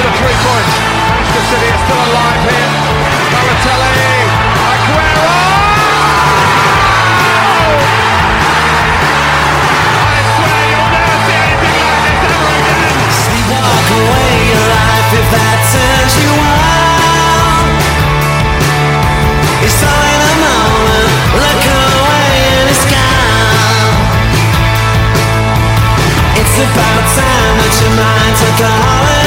for the three points. Manchester City are still alive here. Balotelli, Aguero. I swear you'll never see anything like this ever again. Walk away your life if that turns you on. It's all in a moment. Look away and it's gone. It's about time that your mind took a holiday.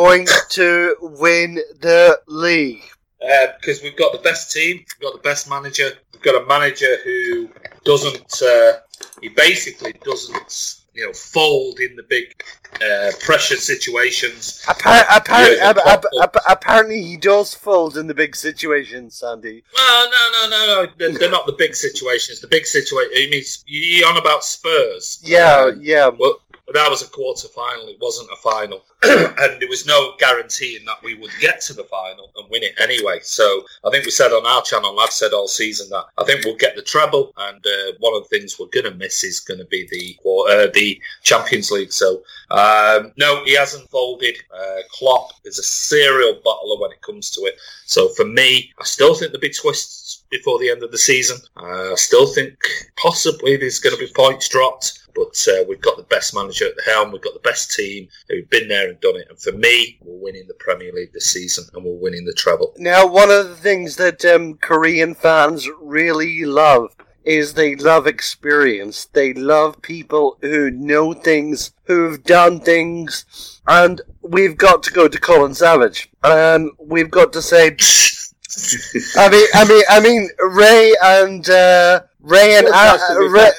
Going to win the league? Uh, because we've got the best team, we've got the best manager, we've got a manager who doesn't, uh, he basically doesn't, you know, fold in the big uh, pressure situations. Appar- appar- Yeah, ap- ap- football. ap- apparently, he does fold in the big situations, Sandy. Well, no, no, no, no. They're, they're not the big situations. The big situation. It means you on about Spurs. Yeah, Um, yeah. Well, that was a quarter final. It wasn't a final, and there was no guaranteeing that we would get to the final and win it anyway. So I think we said on our channel, I've said all season that I think we'll get the treble, and uh, one of the things we're going to miss is going to be the uh, the Champions League. So um, no, he hasn't folded. Uh, Klopp is a serial bottler when it comes to it. So for me, I still think there'll be twists before the end of the season. Uh, I still think possibly there's going to be points dropped. But uh, we've got the best manager at the helm. We've got the best team who've been there and done it. And for me, we're winning the Premier League this season and we're winning the treble. Now, one of the things that um, Korean fans really love is they love experience. They love people who know things, who've done things, and we've got to go to Colin Savage. And we've got to say, I mean, I mean, I mean, Ray and uh, Ray and Still uh, has to be Ray.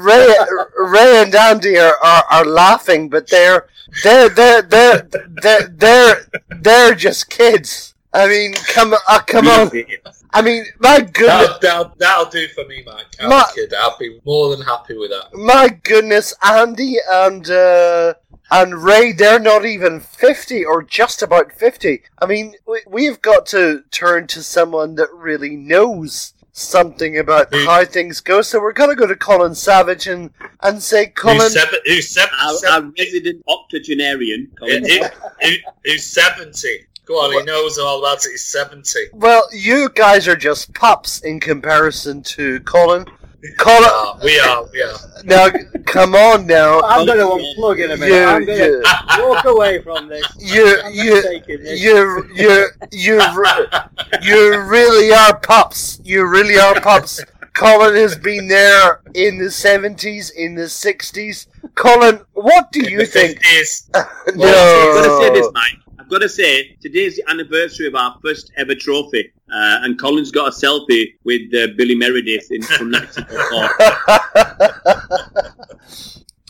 Ray, Ray and Andy are, are, are laughing, but they're they're they're they're they're they're, they're just kids. I mean, come uh, come on. I mean, my goodness, That'll, that'll, that'll do for me, Mike. I'm Ma- a kid. I'll be more than happy with that. my goodness, Andy and uh, and Ray, they're not even fifty or just about fifty. I mean, we, we've got to turn to someone that really knows something about Who- how things go. So we're gonna go to Colin Savage and and say, Colin, Who's, seven, who's, seven, Our, our resident octogenarian. Colin. who- who- who's 70? Go on, he knows all about it. He's 70. well, you guys are just pups in comparison to Colin. Colin, Ah, we are, we are. now come on now. I'm going to unplug in a minute. You, I'm going you, to walk away from this. you, I'm you, not this. you, you, you, re- you really are pups. You really are pups. Colin has been there in the 70s, in the 60s. Colin, what do you The think? 50s. I've got to say this, no. Mike. I've got to say, today's the anniversary of our first ever trophy, uh, and Colin's got a selfie with uh, Billy Meredith in, from 1904.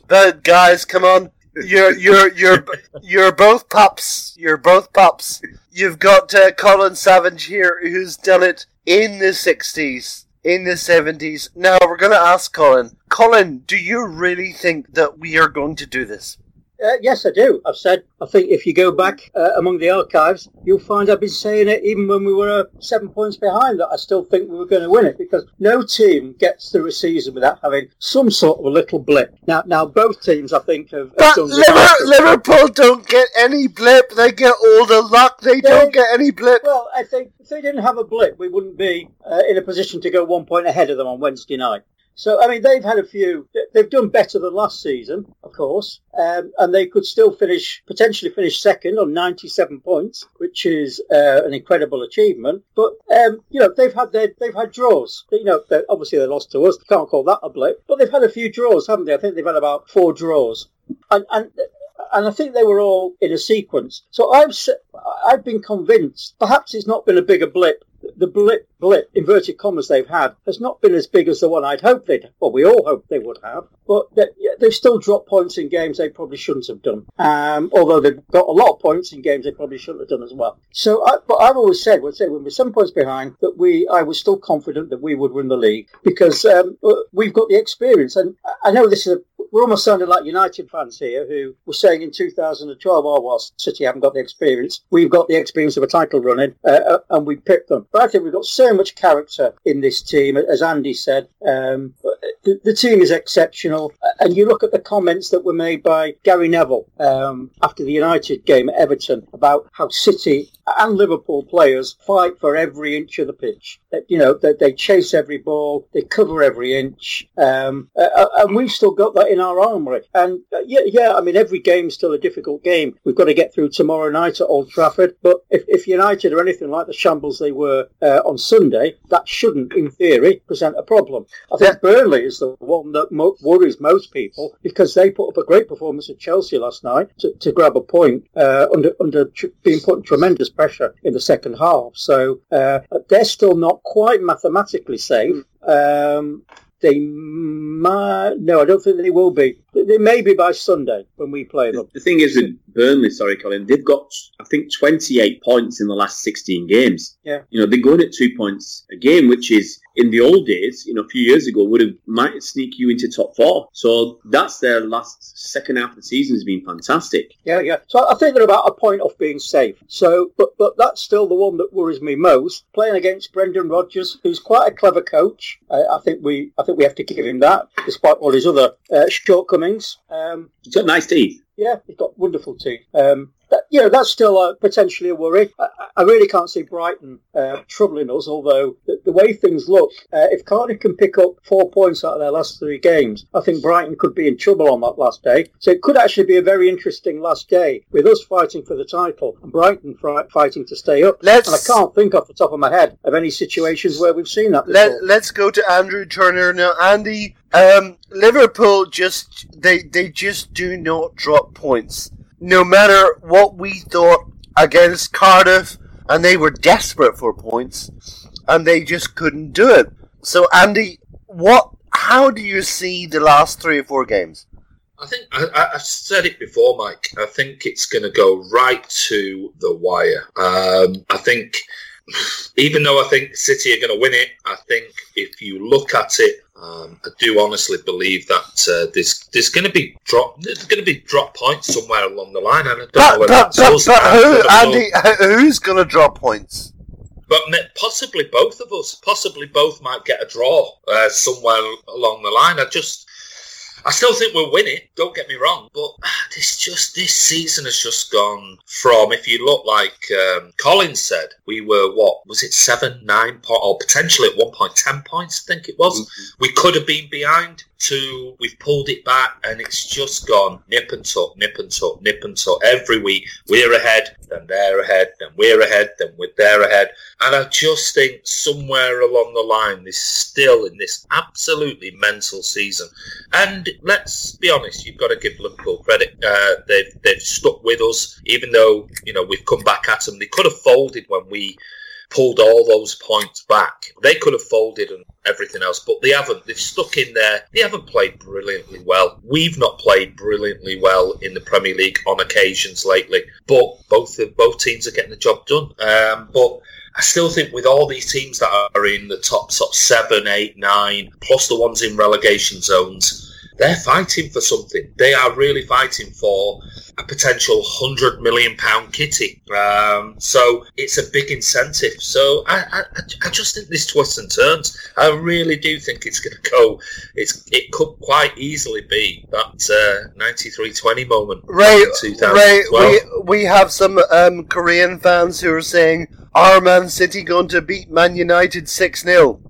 But guys, come on. You're you're you're you're both pups. You're both pups. You've got uh, Colin Savage here, who's done it in the '60s, in the '70s. Now we're going to ask Colin. Colin, do you really think that we are going to do this? Uh, yes, I do. I've said, I think if you go back uh, among the archives, you'll find I've been saying it even when we were uh, seven points behind that I still think we were going to win it because no team gets through a season without having some sort of a little blip. Now, now both teams, I think, have, But done Liver- Liverpool don't get any blip. They get all the luck. They don't get any blip. Well, I think if they didn't have a blip, we wouldn't be uh, in a position to go one point ahead of them on Wednesday night. So, I mean, they've had a few. They've done better than last season, of course, um, and they could still finish, potentially finish second on 97 points, which is uh, an incredible achievement. But um, you know, they've had their, they've had draws. You know, obviously they lost to us. Can't call that a blip, but they've had a few draws, haven't they? I think they've had about four draws, and and and I think they were all in a sequence. So I've I've been convinced. Perhaps it's not been a bigger blip the blip, blip, inverted commas they've had has not been as big as the one I'd hoped they'd, well, we all hoped they would have, but they, they've still dropped points in games they probably shouldn't have done. Um, although they've got a lot of points in games they probably shouldn't have done as well. So, I, but I've always said, when we're seven points behind, that we, I was still confident that we would win the league because um, we've got the experience. And I know this is a we're almost sounding like United fans here who were saying in 2012, oh, well, City haven't got the experience. We've got the experience of a title running, uh, uh, and we picked them. But I think we've got so much character in this team, as Andy said. Um, the, the, team is exceptional. And you look at the comments that were made by Gary Neville um, after the United game at Everton about how City and Liverpool players fight for every inch of the pitch. You know that they chase every ball, they cover every inch, um, uh, uh, and we've still got that in our armoury. And uh, yeah, yeah, I mean every game's still a difficult game. We've got to get through tomorrow night at Old Trafford. But if, if United are anything like the shambles they were uh, on Sunday, that shouldn't, in theory, present a problem. I think yeah. Burnley is the one that mo- worries most people because they put up a great performance at Chelsea last night to, to grab a point uh, under under tr- being put in tremendous pressure in the second half. So uh, they're still not quite mathematically safe. Um, they might. No, I don't think they will be. They may be by Sunday when we play them. The thing is with Burnley, sorry, Colin, they've got I think 28 points in the last 16 games. Yeah. You know, they're going at two points a game, which is in the old days, you know, a few years ago, would have might sneak you into top four. So that's their last second half of the season has been fantastic. Yeah, yeah. So I think they're about a point off being safe. So, but but that's still the one that worries me most. Playing against Brendan Rodgers, who's quite a clever coach. Uh, I think we I think we have to give him that, despite all his other uh, shortcomings. Um, he's got nice teeth. Yeah, he's got wonderful teeth. Um, that, you know, that's still uh, potentially a worry. I, I, really can't see Brighton uh, troubling us, although the, the way things look, uh, if Cardiff can pick up four points out of their last three games, I think Brighton could be in trouble on that last day. So it could actually be a very interesting last day with us fighting for the title and Brighton fighting to stay up. Let's, and I can't think off the top of my head of any situations where we've seen that. Before. Let, let's go to Andrew Turner now. Andy, um, Liverpool just they they just do not drop points no matter what we thought against Cardiff, and they were desperate for points, and they just couldn't do it. So, Andy, what? How do you see the last three or four games? I think I, have said it before, Mike. I think it's going to go right to the wire. Um, I think, even though I think City are going to win it, I think if you look at it um, I do honestly believe that uh, there's there's going to be drop there's going to be drop points somewhere along the line, and I don't but, know whether but, but, but who, Andy, who's going to drop points? But possibly both of us, possibly both might get a draw uh, somewhere along the line. I just I still think we'll win it. Don't get me wrong, but this just this season has just gone from. If you look like um, Colin's said, we were what was it seven, nine point, or potentially at one point ten points. I think it was. Mm-hmm. We could have been behind to we've pulled it back and it's just gone nip and tuck, nip and tuck, nip and tuck. Every week we're ahead, then they're ahead, then we're ahead, then we're they're ahead. And I just think somewhere along the line, this still in this absolutely mental season. And let's be honest, you've got to give Liverpool credit. Uh, they've they've stuck with us, even though you know we've come back at them. They could have folded when we pulled all those points back. They could have folded and everything else, but they haven't. They've stuck in there. They haven't played brilliantly well. We've not played brilliantly well in the Premier League on occasions lately, but both both teams are getting the job done. Um, but I still think with all these teams that are in the top sort of seven, eight, nine, plus the ones in relegation zones, they're fighting for something. They are really fighting for a potential hundred million pound kitty. Um, so it's a big incentive. So I, I, I, just think this twists and turns. I really do think it's going to go. It's it could quite easily be that ninety three twenty moment. Right, right. We we have some um, Korean fans who are saying, "Are Man City going to beat Man United six 0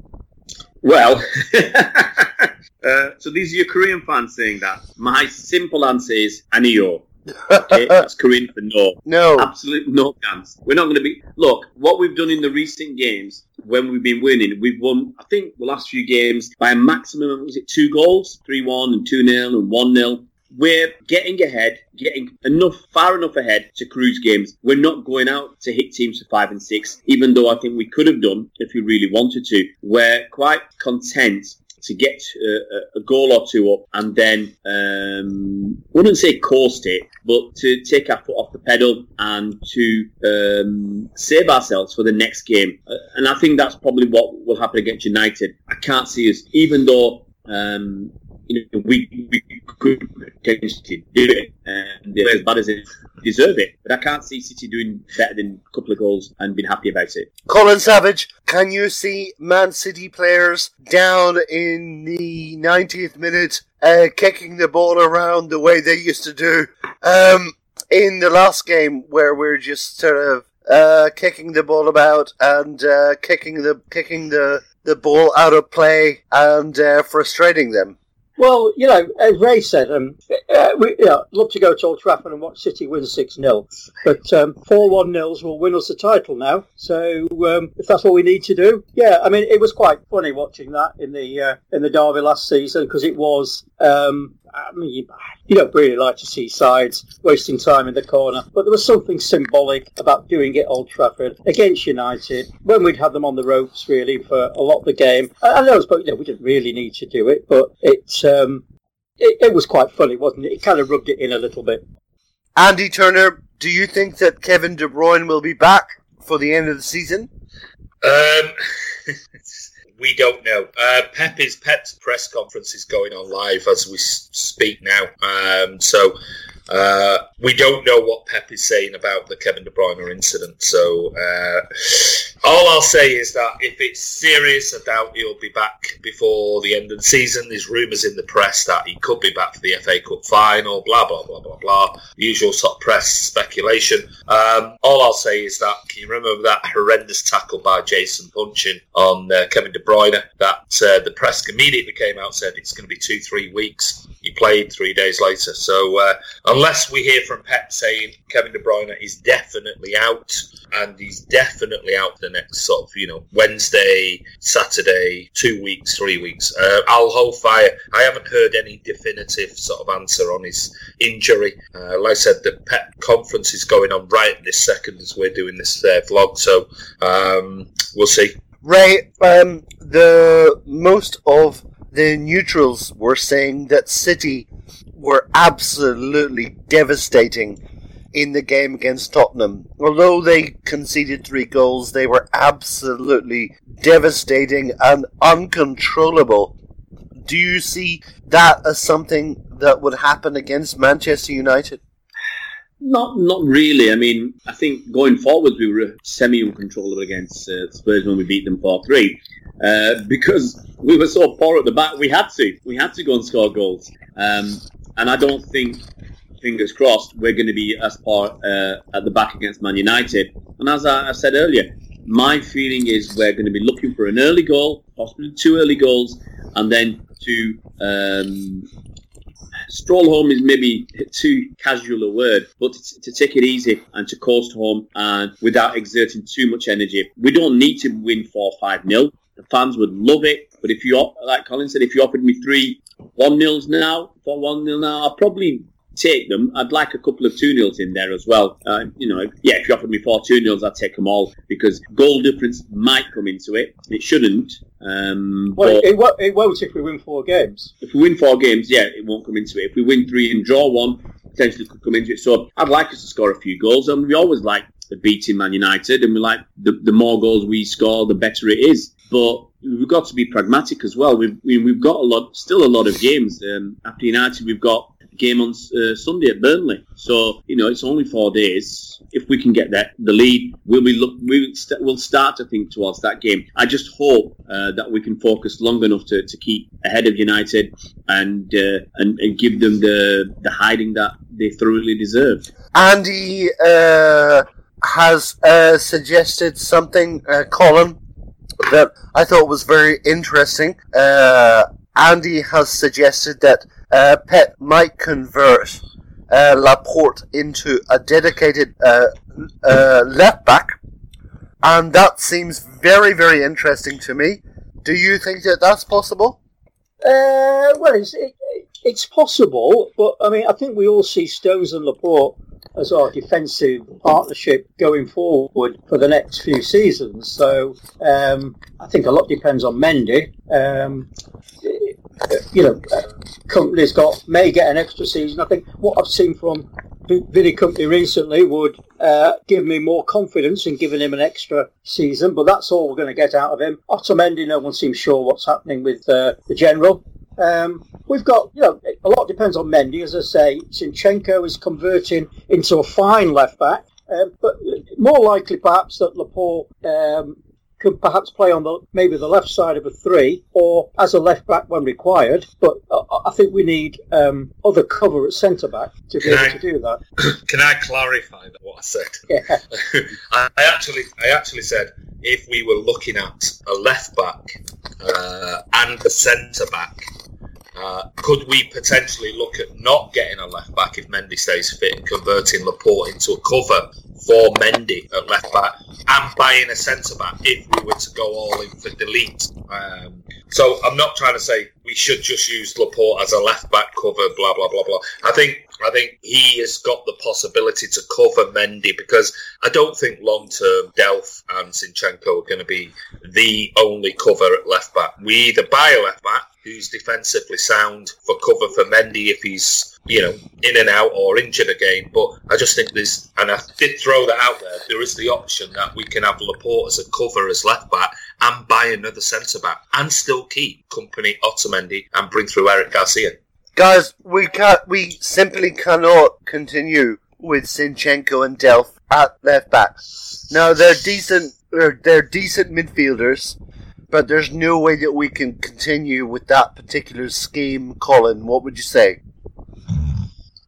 Well. Uh, so these are your Korean fans saying that. My simple answer is Aniyo. Okay, that's Korean for no. No. Absolute no chance. We're not going to be. Look, what we've done in the recent games, when we've been winning, we've won, I think, the last few games by a maximum, was it two goals? 3 1 and 2 0 and 1 0. we're getting ahead, getting enough, far enough ahead to cruise games. We're not going out to hit teams for five and six, even though I think we could have done if we really wanted to. We're quite content to get uh, a goal or two up and then um, wouldn't say coast it, but to take our foot off the pedal and to um, save ourselves for the next game. Uh, and I think that's probably what will happen against United. I can't see us, even though um, you know, we, we could potentially do it, and they're as bad as they deserve it. But I can't see City doing better than a couple of goals and being happy about it. Colin Savage, can you see Man City players down in the 90th minute uh, kicking the ball around the way they used to do um, in the last game where we're just sort of uh, kicking the ball about and uh, kicking the kicking the, the ball out of play and uh, frustrating them? Well, you know, as Ray said, um, uh, we know, love to go to Old Trafford and watch City win 6 0. But um, 4 1 nils will win us the title now. So um, if that's what we need to do, yeah, I mean, it was quite funny watching that in the uh, in the derby last season because it was. Um, I mean, you, you don't really like to see sides wasting time in the corner, but there was something symbolic about doing it Old Trafford against United when we'd had them on the ropes really for a lot of the game. I, I know, but you know, we didn't really need to do it, but it, um, it it was quite funny, wasn't it? It kind of rubbed it in a little bit. Andy Turner, do you think that Kevin De Bruyne will be back for the end of the season? Um, we don't know. Uh, Pep's Pep's press conference is going on live as we speak now. Um, so uh, we don't know what Pep is saying about the Kevin De Bruyne incident. So uh, all I'll say is that if it's serious, I doubt he'll be back before the end of the season. There's rumours in the press that he could be back for the FA Cup final. Blah blah blah blah blah. Usual sort of press speculation. Um, all I'll say is that can you remember that horrendous tackle by Jason Puncheon on uh, Kevin De Bruyne? That uh, the press immediately came out said it's going to be two three weeks. He played three days later. So uh, unless we hear from Pep saying Kevin De Bruyne is definitely out and he's definitely out the next sort of you know Wednesday, Saturday, two weeks, three weeks. Uh, I'll hold fire. I haven't heard any definitive sort of answer on his injury. Uh, like I said, the Pep conference is going on right this second as we're doing this uh, vlog, so um, we'll see. Ray, um, the most of the neutrals were saying that City were absolutely devastating in the game against Tottenham. Although they conceded three goals, they were absolutely devastating and uncontrollable. Do you see that as something that would happen against Manchester United? Not, not really. I mean, I think going forwards we were semi-uncontrollable against uh, Spurs when we beat them four three, uh, because we were so poor at the back. We had to, we had to go and score goals, um, and I don't think, fingers crossed, we're going to be as poor uh, at the back against Man United. And as I, I said earlier, my feeling is we're going to be looking for an early goal, possibly two early goals, and then to um, stroll home is maybe too casual a word, but to, to take it easy and to coast home and without exerting too much energy. We don't need to win 4 5 nil. The fans would love it, but if you, like Colin said, if you offered me three 1 nils now, 4 1 nil now, I'll probably take them. I'd like a couple of 2 nils in there as well. Uh, you know, yeah, if you offered me four 2 nils, I'd take them all because goal difference might come into it. It shouldn't. Um, Well, it, it, won't, it won't if we win four games. if we win four games, yeah, it won't come into it. If we win three and draw one, potentially could come into it. So I'd like us to score a few goals, and we always like the beating Man United, and we like the, the more goals we score, the better it is. But we've got to be pragmatic as well. We've we, we've got a lot, still a lot of games. Um, after United, we've got game on uh, Sunday at Burnley. So you know it's only four days. If we can get that the lead, we'll be look we'll, st- we'll start to think towards that game. I just hope uh, that we can focus long enough to, to keep ahead of United and, uh, and and give them the the hiding that they thoroughly deserve. Andy uh, has uh, suggested something, uh, Colin, that I thought was very interesting. Andy has suggested that uh, Pep might convert uh, Laporte into a dedicated uh, uh, left back, and that seems very, very interesting to me. Do you think that that's possible? Uh, well, it's, it, it- it's possible, but I mean, I think we all see Stones and Laporte as our defensive partnership going forward for the next few seasons. So um, I think a lot depends on Mendy. Um, you know, Kompany's got may get an extra season. I think what I've seen from Vi- Vinny Kompany recently would uh, give me more confidence in giving him an extra season, but that's all we're going to get out of him. Otamendi, no one seems sure what's happening with uh, the general. Um, we've got, you know, a lot depends on Mendy. As I say, Zinchenko is converting into a fine left back, um, but more likely perhaps that Laporte um, could perhaps play on the maybe the left side of a three or as a left back when required. But I, think we need um, other cover at centre back to be Can able I- to do that. Can I clarify that what I said? Yeah. I, I actually, I actually said if we were looking at a left back uh, and a centre back, uh, could we potentially look at not getting a left back if Mendy stays fit and converting Laporte into a cover for Mendy at left back and buying a centre back if we were to go all in for de Ligt? Um, so I'm not trying to say we should just use Laporte as a left back cover, blah blah blah blah. I think I think he has got the possibility to cover Mendy because I don't think long term Delph and Zinchenko are going to be the only cover at left back. We either buy a left back who's defensively sound for cover for Mendy if he's you know in and out or injured again. But I just think there's and I did throw that out there. There is the option that we can have Laporte as a cover as left back and buy another centre back and still keep Kompany Otamendi and bring through Eric Garcia. Guys, we can't, we simply cannot continue with Zinchenko and Delph at left back. Now they're decent, they're, they're decent midfielders, but there's no way that we can continue with that particular scheme. Colin, what would you say?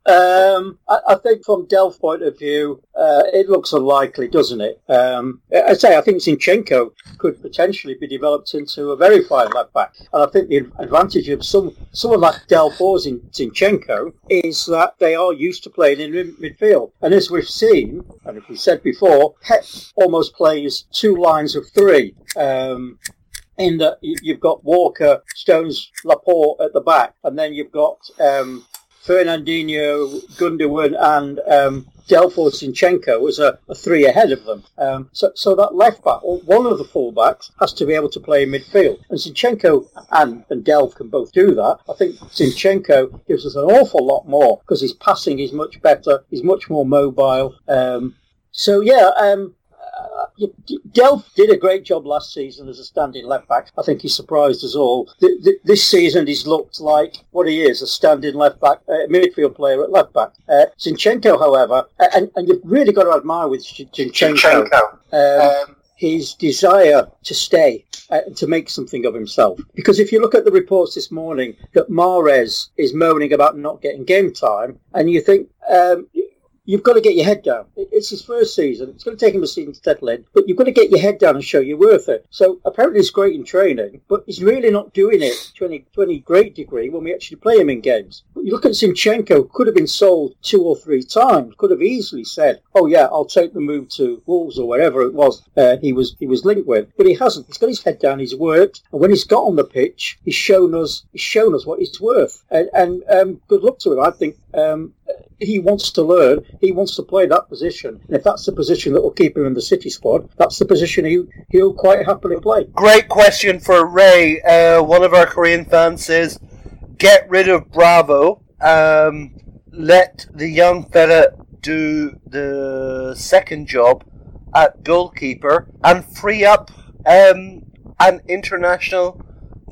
Um, I, I think from Delph's point of view, uh, it looks unlikely, doesn't it? Um, I say I think Zinchenko could potentially be developed into a very fine left back, and I think the advantage of some someone like Delph or Zin- Zinchenko is that they are used to playing in midfield, and as we've seen, and as we said before, Pep almost plays two lines of three. Um, in that you- you've got Walker, Stones, Laporte at the back, and then you've got um, Fernandinho, Gundogan, and um, Delfo Zinchenko as a, a three ahead of them. Um, so, so that left back, or one of the fullbacks, has to be able to play in midfield. And Zinchenko and, and Delph can both do that. I think Zinchenko gives us an awful lot more because his passing is much better, he's much more mobile. Um, so, yeah, um, Delph did a great job last season as a standing left back. I think he surprised us all. Th- th- this season, he's looked like what he is a standing left back, uh, midfield player at left back. Uh, Zinchenko, however, uh, and, and you've really got to admire with Zinchenko, um, his desire to stay uh, and to make something of himself. Because if you look at the reports this morning that Mahrez is moaning about not getting game time, and you think, um, you've got to get your head down. It's his first season. It's going to take him a season to settle in, but you've got to get your head down and show you're worth it. So apparently he's great in training, but he's really not doing it to any, to any great degree when we actually play him in games. But you look at Zinchenko, could have been sold two or three times, could have easily said, oh yeah, I'll take the move to Wolves or wherever it was uh, he was he was linked with. But he hasn't. He's got his head down, he's worked, and when he's got on the pitch, he's shown us he's shown us what he's worth. And, and um, good luck to him. I think um, he wants to learn. He wants to play that position. And if that's the position that will keep him in the City squad, that's the position he, he'll quite happily play. Great question for Ray. Uh, one of our Korean fans says, "Get rid of Bravo. Um, let the young fella do the second job at goalkeeper and free up um, an international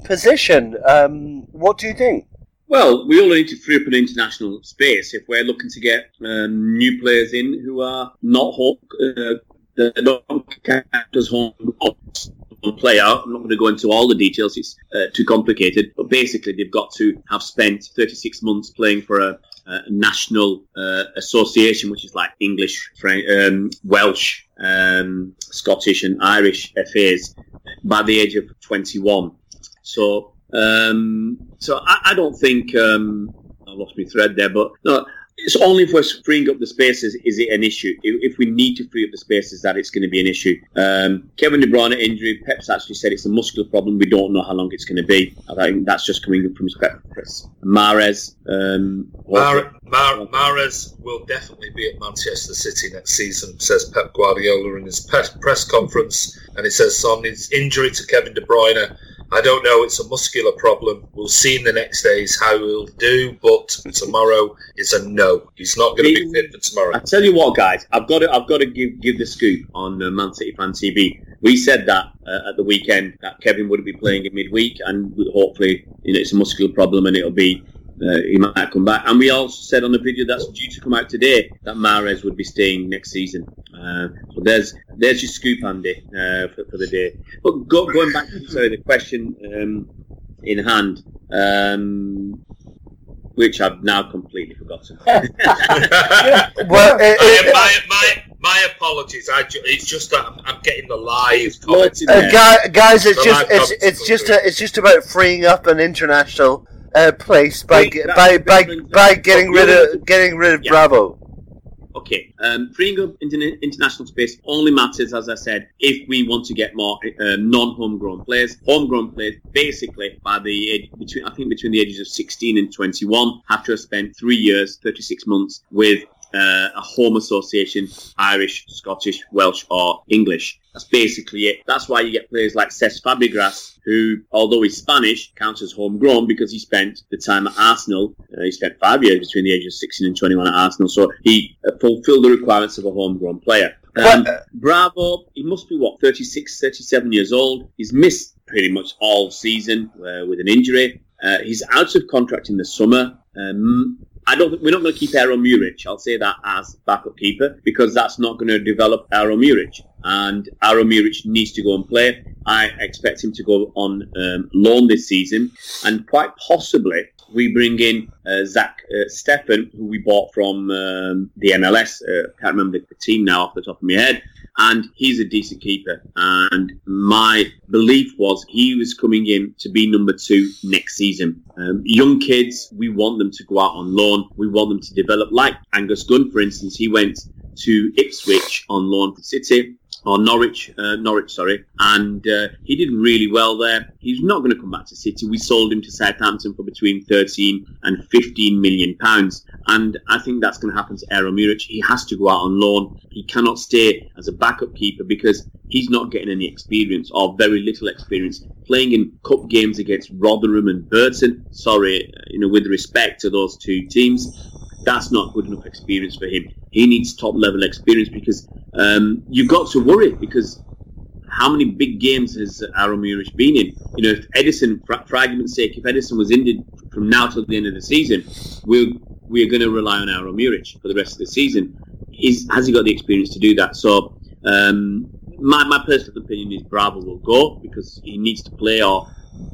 position." Um, what do you think? Well, we all need to free up an international space if we're looking to get um, new players in who are not home. Uh, they don't player. I'm not going to go into all the details; it's uh, too complicated. But basically, they've got to have spent 36 months playing for a, a national uh, association, which is like English, French, um, Welsh, um, Scottish, and Irish FAs by the age of 21. So, um, so I, I don't think um, I lost my thread there, but no, It's only if we're freeing up the spaces is it an issue. If if we need to free up the spaces, that it's going to be an issue. Um, Kevin De Bruyne injury, Pep's actually said it's a muscular problem. We don't know how long it's going to be. I think that's just coming from his press. Mahrez, um, Mar- Mar- Mahrez will definitely be at Manchester City next season, says Pep Guardiola in his press conference. And he says on his injury to Kevin De Bruyne, I don't know, it's a muscular problem. We'll see in the next days how he'll do, but tomorrow is a no. He's not going to be fit for tomorrow. I tell you what, guys, I've got to, I've got to give give the scoop on uh, Man City fan TV. We said that uh, at the weekend that Kevin would be playing in midweek, and hopefully, you know, it's a muscular problem, and it'll be. Uh, he might come back, and we also said on the video that's due to come out today that Mahrez would be staying next season. Uh, so there's there's your scoop, Andy, uh, for, for the day. But go, going back to sorry, the question um, in hand, um, which I've now completely forgotten. Well, I- it- my, my, my apologies. I ju- it's just that I'm, I'm getting the live Loads comments. Uh, there. guys, it's So just it's it's just a, it's just about freeing up an international uh, place by Wait, that- by that by by getting rid of getting rid of Yeah. Bravo. Okay, um, freeing up interna- international space only matters, as I said, if we want to get more uh, non-homegrown players. Homegrown players, basically, by the age between I think between the ages of 16 and 21, have to have spent three years, 36 months with uh, a home association, Irish, Scottish, Welsh, or English. That's basically it. That's why you get players like Cesc Fabregas, who, although he's Spanish, counts as homegrown because he spent the time at Arsenal. Uh, he spent five years between the ages of 16 and 21 at Arsenal, so he uh, fulfilled the requirements of a homegrown player. Um, uh, Bravo, he must be what 36, 37 years old. He's missed pretty much all season uh, with an injury. Uh, he's out of contract in the summer. Um, I don't. We're not going to keep Aaron Murich. I'll say that as backup keeper because that's not going to develop Aaron Murich. And Aaron Murich needs to go and play. I expect him to go on um, loan this season, and quite possibly we bring in uh, Zach uh, who we bought from um, the MLS. Uh, can't remember the team now off the top of my head. And he's a decent keeper. And my belief was he was coming in to be number two next season. Um, young kids, we want them to go out on loan. We want them to develop. Like Angus Gunn, for instance, he went to Ipswich on loan for City or Norwich, uh, Norwich, sorry, and uh, he did really well there. He's not going to come back to City. We sold him to Southampton for between 13 and 15 million pounds, and I think that's going to happen to Aaron Murich. He has to go out on loan. He cannot stay as a backup keeper because he's not getting any experience or very little experience playing in cup games against Rotherham and Burton. Sorry, uh, you know, with respect to those two teams, that's not good enough experience for him. He needs top level experience because um, you've got to worry because how many big games has Aaron Murich been in? You know, if Ederson, for, for argument's sake, if Ederson was injured from now till the end of the season, we're we're going to rely on Aaron Murich for the rest of the season. Is has he got the experience to do that? So, um, my my personal opinion is Bravo will go because he needs to play. Or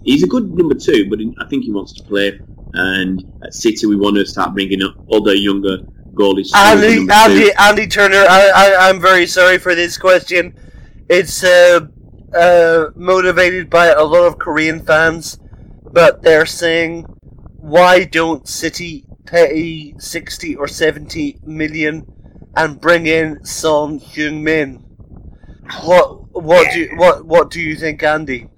he's a good number two, but I think he wants to play. And at City, we want to start bringing up other younger goalies. Andy. Andy, Andy Turner, I, I, I'm very sorry for this question. It's uh, uh, motivated by a lot of Korean fans, but they're saying, why don't City pay 60 or 70 million and bring in Son Heung-min? What what do you, what what do you think, Andy?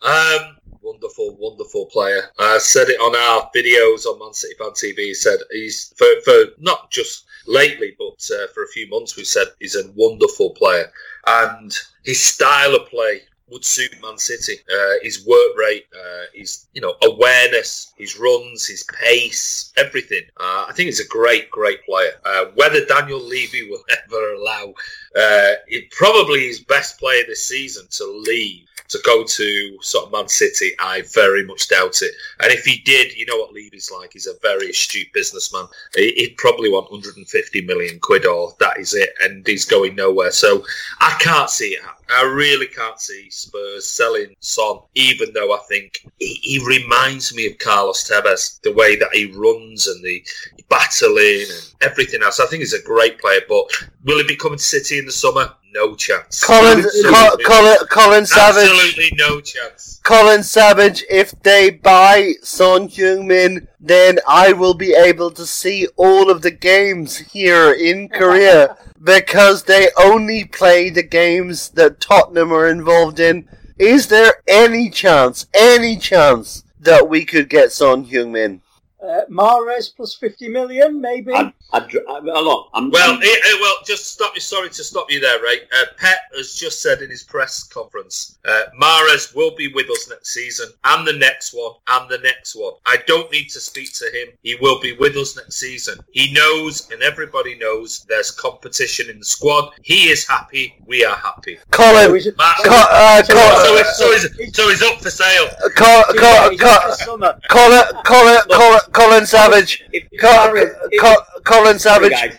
Um, wonderful, wonderful player. I said it on our videos on Man City Fan TV. Said he's for, for not just lately, but uh, for a few months. We said he's a wonderful player, and his style of play would suit Man City. Uh, his work rate, uh, his you know awareness, his runs, his pace, everything. Uh, I think he's a great, great player. Uh, whether Daniel Levy will ever allow, uh, it probably his best player this season to leave to go to sort of Man City, I very much doubt it. And if he did, you know what Levy's like. He's a very astute businessman. He- He'd probably want 150 million quid, or that is it, and he's going nowhere. So I can't see it. I really can't see Spurs selling Son, even though I think he, he reminds me of Carlos Tevez, the way that he runs and the battling and everything else. I think he's a great player, but will he be coming to City in the summer? No chance. Colin, Absolutely. Col- Colin, Colin Savage. Absolutely no chance. Colin Savage, if they buy Son Heung-min, then I will be able to see all of the games here in Korea because they only play the games that Tottenham are involved in. Is there any chance, any chance that we could get Son Heung-min? Uh, Mahrez plus 50 million, maybe? I'd, I'd, I, a lot. I'm, Well, I'm- eh, eh, well, just stop you. Sorry to stop you there, Ray. Uh, Pep has just said in his press conference, uh, Mahrez will be with us next season, and the next one, and the next one. I don't need to speak to him. He will be with us next season. He knows, and everybody knows, there's competition in the squad. He is happy. We are happy. Colin, is it- Ma- Co- uh, So- Co- So, it's, he's, so he's up for sale. Col- Yeah, Col- he's Col- up. Colin, Colin, Colin, Colin Savage. if, if Col- Mahrez- if- Col- Colin Savage. guys,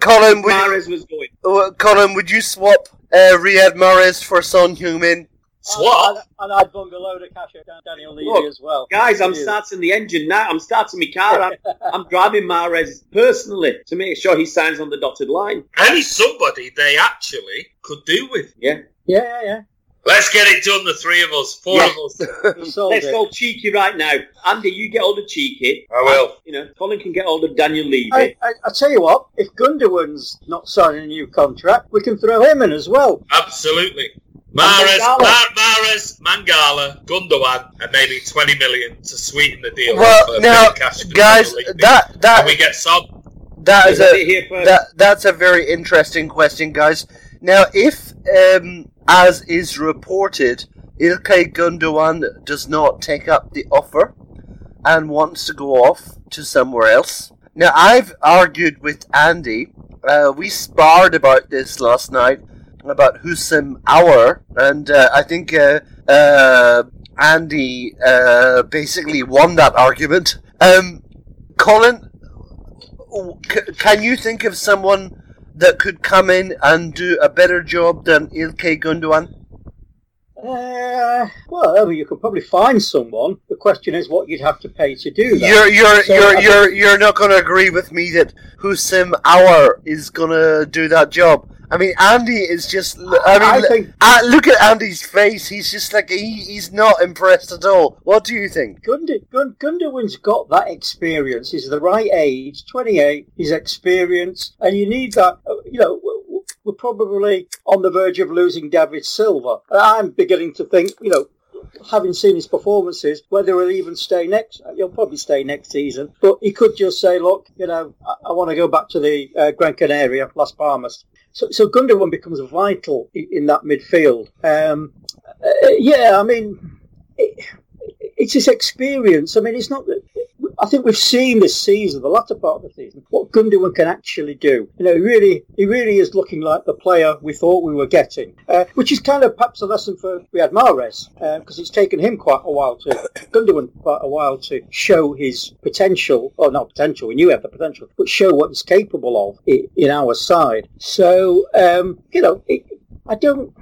Colin, would you, Mahrez was going. Uh, Colin, would you swap uh, Riyad Mahrez for Son Heung-min? Swap? And, and I'd bung a load of cash at Dan- Daniel Levy Look, as well. Guys, I'm starting the engine now. I'm starting my car. I'm, I'm driving Mahrez personally to make sure he signs on the dotted line. And he's somebody they actually could do with. Yeah. Yeah, yeah, Let's get it done, the three of us, four Yeah. of us. yeah. He Let's it. go Txiki right now. Andy, you get hold of Txiki. I will. You know, Colin can get hold of Daniel Levy. I, I, I tell you what, if Gundogan's not signing a new contract, we can throw him in as well. Absolutely. Mahrez, Mangala. Mar- Mahrez, Mangala, Gundogan, and maybe 20 million to sweeten the deal. Well, for a bit now, cash guys, the league. that and we get Son. that is You a it here first. that that's a very interesting question, guys. Now, if um, as is reported, Ilkay Gundogan does not take up the offer and wants to go off to somewhere else. Now, I've argued with Andy. Uh, we sparred about this last night about Houssem Aouar, and uh, I think uh, uh, Andy uh, basically won that argument. Um, Colin, can you think of someone that could come in and do a better job than Ilkay Gundogan? Uh, well, I mean, you could probably find someone. The question is what you'd have to pay to do that. You're you're So, you're you're you're not going to agree with me that Houssem Aouar is going to do that job. I mean, Andy is just. I mean, I think uh, look at Andy's face. He's just like he, he's not impressed at all. What do you think? Gund- Gund- Gundogan's got that experience. He's the right age, 28. He's experienced, and you need that. uh, You know, we're probably on the verge of losing David Silva. I'm beginning to think, you know, having seen his performances, whether he'll even stay next. He'll probably stay next season, but he could just say, "Look, you know, I, I want to go back to the uh, Gran Canaria, Las Palmas." So, so Gundogan becomes vital in, that midfield. Um, uh, yeah, I mean. It, it's his experience. I mean, it's not that. I think we've seen this season, the latter part of the season, what Gundogan can actually do. You know, he really, he really is looking like the player we thought we were getting, uh, which is kind of perhaps a lesson for Riyad Mahrez, because it's taken him quite a while to, Gundogan quite a while to show his potential, or not potential, we knew he had the potential, but show what he's capable of in, in our side. So, um, you know, it, I don't,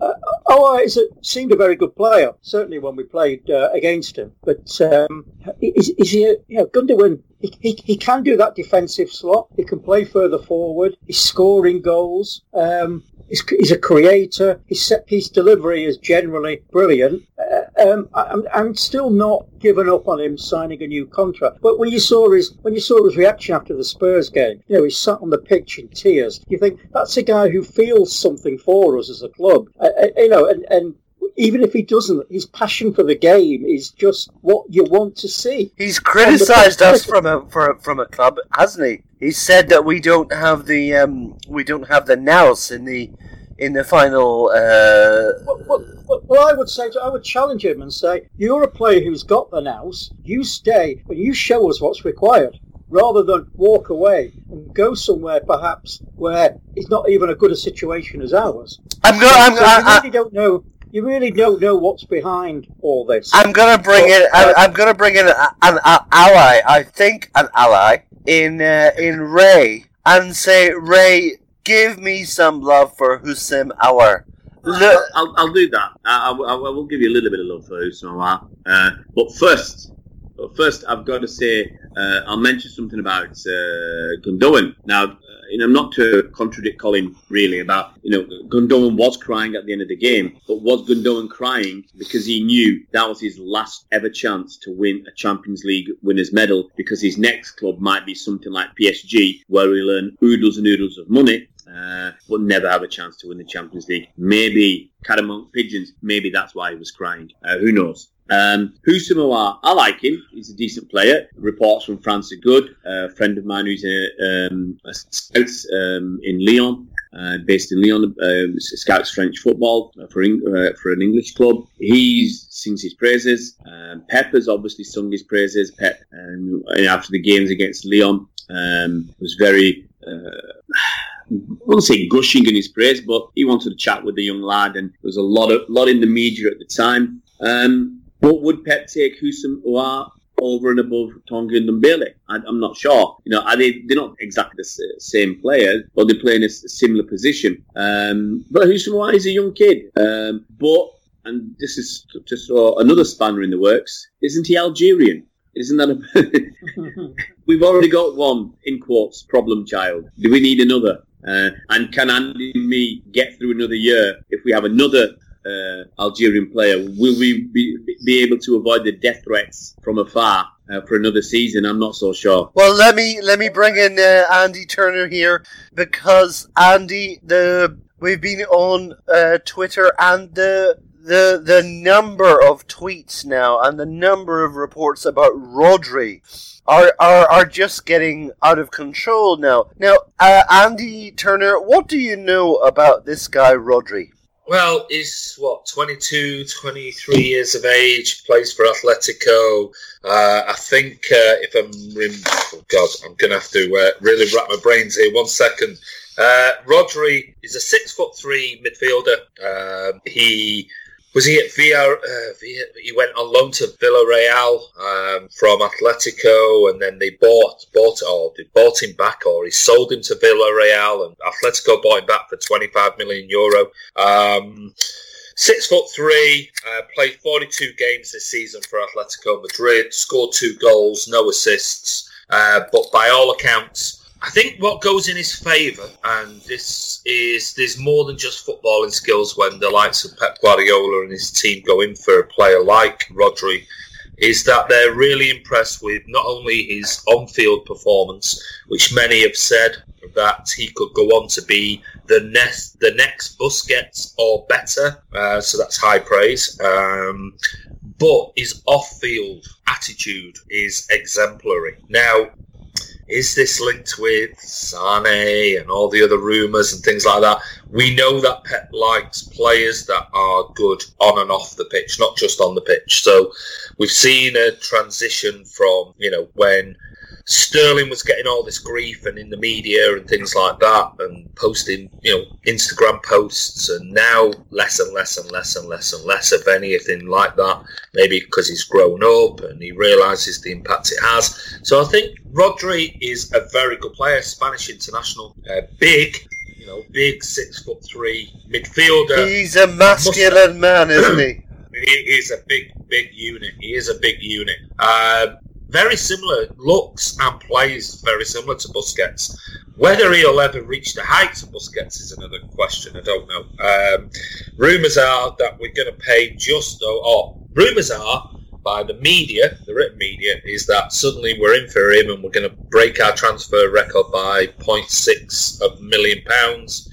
uh, oh, he's a, seemed a very good player, certainly when we played uh, against him. But um, is, is he, a, you know, Gundogan, he, he, he can do that defensive slot. He can play further forward. He's scoring goals. Um, he's, he's a creator. His set piece delivery is generally brilliant. Uh, um, I'm, I'm still not giving up on him signing a new contract. But when you saw his when you saw his reaction after the Spurs game, you know, he sat on the pitch in tears. You think that's a guy who feels something for us as a club. Uh, uh, you know, and, and even if he doesn't, his passion for the game is just what you want to see. He's criticised us from a for, from a club, hasn't he? He said that we don't have the um, we don't have the nous in the in the final. Uh, Well, well, well, I would say, I would challenge him and say, you're a player who's got the nous. You stay and you show us what's required, rather than walk away and go somewhere perhaps where it's not even as good a situation as ours. I'm going. I'm, So I, I, really don't know. You really don't know what's behind all this. I'm gonna bring in. I'm, I'm gonna bring in a- an, an ally. I think an ally in uh, in Ray and say, Ray, give me some love for Houssem Aouar. Look, I'll, I'll do that. I, I, I will give you a little bit of love for Usman uh, But first, but first, I've got to say, uh, I'll mention something about uh, Gundogan. Now, you know, not to contradict Colin really about, you know, Gundogan was crying at the end of the game, but was Gundogan crying because he knew that was his last ever chance to win a Champions League winners medal because his next club might be something like PSG where he'll earn oodles and oodles of money uh, but never have a chance to win the Champions League. Maybe cat amongst pigeons. Maybe that's why he was crying. Uh, who knows? Um, Houssem I like him. He's a decent player. Reports from France are good. a friend of mine who's a, um, a scout um, in Lyon, uh, based in Lyon, uh, scouts French football for uh, for an English club. He sings his praises. Um, Pep has obviously sung his praises. Pep, um, after the games against Lyon, um, was very. Uh, I won't say gushing in his praise, but he wanted to chat with the young lad, and there was a lot of lot in the media at the time. Um, but would Pep take Houssem Aouar over and above Tanguy Ndombele? I, I'm not sure. You know, are they? They're not exactly the same players, but they play in a similar position. Um, but Houssem Aouar is a young kid, um, but and this is just another spanner in the works. Isn't he Algerian? Isn't that a? We've already got one in quotes problem child. Do we need another? Uh, and can Andy and me get through another year if we have another uh, Algerian player? Will we be, be able to avoid the death threats from afar uh, for another season? I'm not so sure. Well, let me let me bring in uh, Andy Turner here because Andy, the we've been on uh, Twitter and the the the number of tweets now and the number of reports about Rodri are, are, are just getting out of control now. Now, uh, Andy Turner, what do you know about this guy, Rodri? Well, he's what 22, 23 years of age. Plays for Atletico. Uh, I think uh, if I'm, oh God, I'm gonna have to uh, really wrap my brains here. One second. Uh, Rodri is a six foot three midfielder. Um, he was he at VR? Uh, he went on loan to Villarreal um, from Atletico, and then they bought bought or they bought him back, or he sold him to Villarreal, and Atletico bought him back for 25 million euro. Um, Six foot three, uh, played 42 games this season for Atletico Madrid, scored two goals, no assists, uh, but by all accounts, I think what goes in his favour, and this is there's more than just footballing skills when the likes of Pep Guardiola and his team go in for a player like Rodri, is that they're really impressed with not only his on-field performance, which many have said that he could go on to be the next the next Busquets or better, uh, so that's high praise. Um, but his off-field attitude is exemplary. Now, is this linked with Sane and all the other rumours and things like that? We know that Pep likes players that are good on and off the pitch, not just on the pitch. So we've seen a transition from, you know, when Sterling was getting all this grief and in the media and things like that, and posting, you know, Instagram posts, and now less and less and less and less and less of anything like that. Maybe because he's grown up and he realizes the impact it has. So I think Rodri is a very good player, Spanish international, uh, big. You know, big six foot three midfielder. He's a masculine man, isn't he? He is a big, big unit. He is a big unit. Uh, very similar looks and plays very similar to Busquets. Whether he'll ever reach the heights of Busquets is another question. I don't know. Um, rumours are that we're going to pay just, or oh, rumours are by the media, the written media, is that suddenly we're in for him and we're going to break our transfer record by 0.6 of million pounds.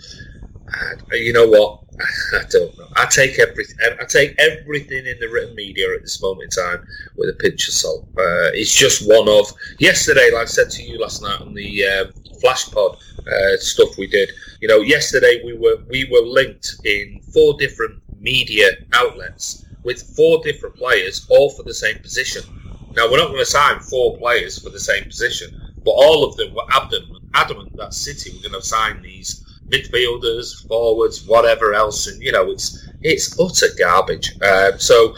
And you know what? I don't know. I take everything. I take everything in the written media at this moment in time with a pinch of salt. Uh, it's just one of yesterday. Like I said to you last night on the uh, Flash Pod uh, stuff we did. You know, yesterday we were we were linked in four different media outlets with four different players, all for the same position. Now we're not going to sign four players for the same position, but all of them were adamant, adamant that City were going to sign these midfielders, forwards, whatever else, and you know it's it's utter garbage. Um, so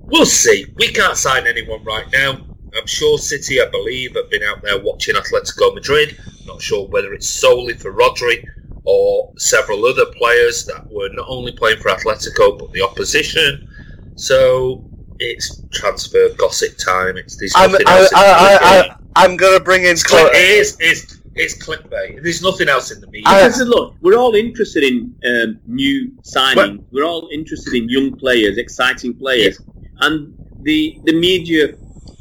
we'll see. We can't sign anyone right now. I'm sure City, I believe, have been out there watching Atletico Madrid. Not sure whether it's solely for Rodri or several other players that were not only playing for Atletico but the opposition. So it's transfer gossip time. It's these. I'm, I, I, I, I, I'm going to bring in. Cl- it is, it's It's clickbait. There's nothing else in the media. I- Because look, we're all interested in um, new signings. we're all interested in young players, exciting players, and the the media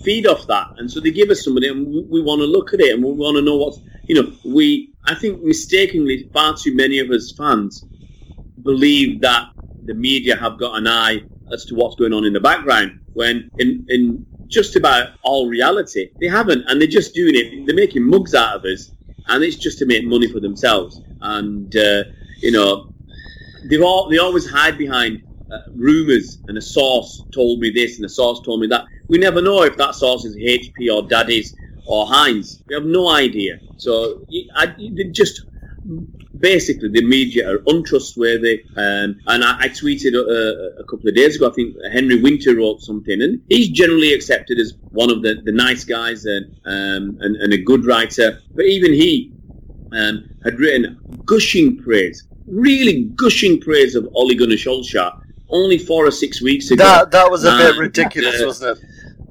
feed off that, and so they give us somebody, and we, we want to look at it, and we want to know what's you know. We I think mistakenly far too many of us fans believe that the media have got an eye as to what's going on in the background, when in in just about all reality they haven't, and they're just doing it. They're making mugs out of us, and it's just to make money for themselves. And uh, you know, they all they always hide behind uh, rumors and a source told me this and a source told me that. We never know if that source is HP or Daddy's or Heinz. We have no idea. So I, they just basically the media are untrustworthy. Um, and I, I tweeted uh, a couple of days ago. I think Henry Winter wrote something, and he's generally accepted as one of the, the nice guys and, um, and and a good writer. But even he um, had written gushing praise, really gushing praise of Ole Gunnar Solskjaer only four or six weeks ago. That that was a bit ridiculous, uh, wasn't it?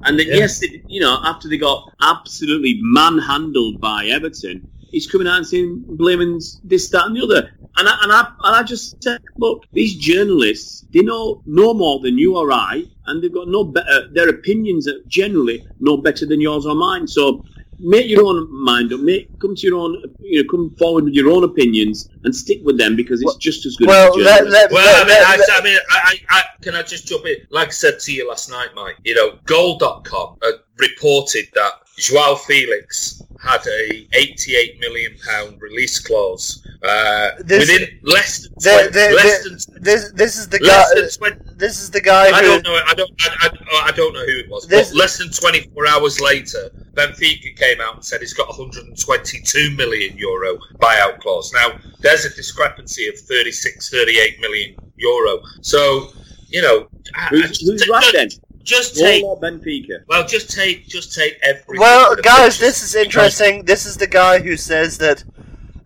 And then, yes, they, you know, after they got absolutely manhandled by Everton, he's coming out and saying, blaming this, that, and the other. And I, and I, and I just said, look, these journalists, they know no more than you or I, and they've got no better, uh, their opinions are generally no better than yours or mine. So make your own mind up, make, come to your own, you know, come forward with your own opinions and stick with them because it's Well- just as good Well, as the let, journalists. let, Well, let- I mean, let- I, let- I mean, I, I, I, can I just jump in? Like I said to you last night, Mike, you know, Goal.com had reported that Joao Felix had a 88 million pound release clause uh, This- within less than the- 20, the- less the- than this this is the guy. than 20, This is the guy I who. don't know. I don't. I, I, I don't know who it was. This- but less than 24 hours later, Benfica came out and said he's got 122 million euro buyout clause. Now, there's a discrepancy of 36, 38 million euro. So, you know, I- I Who's, just, who's right then? Just take. Warlord Benfica. Well, just take. Just take every. Well, guys, this is interesting. This is the guy who says that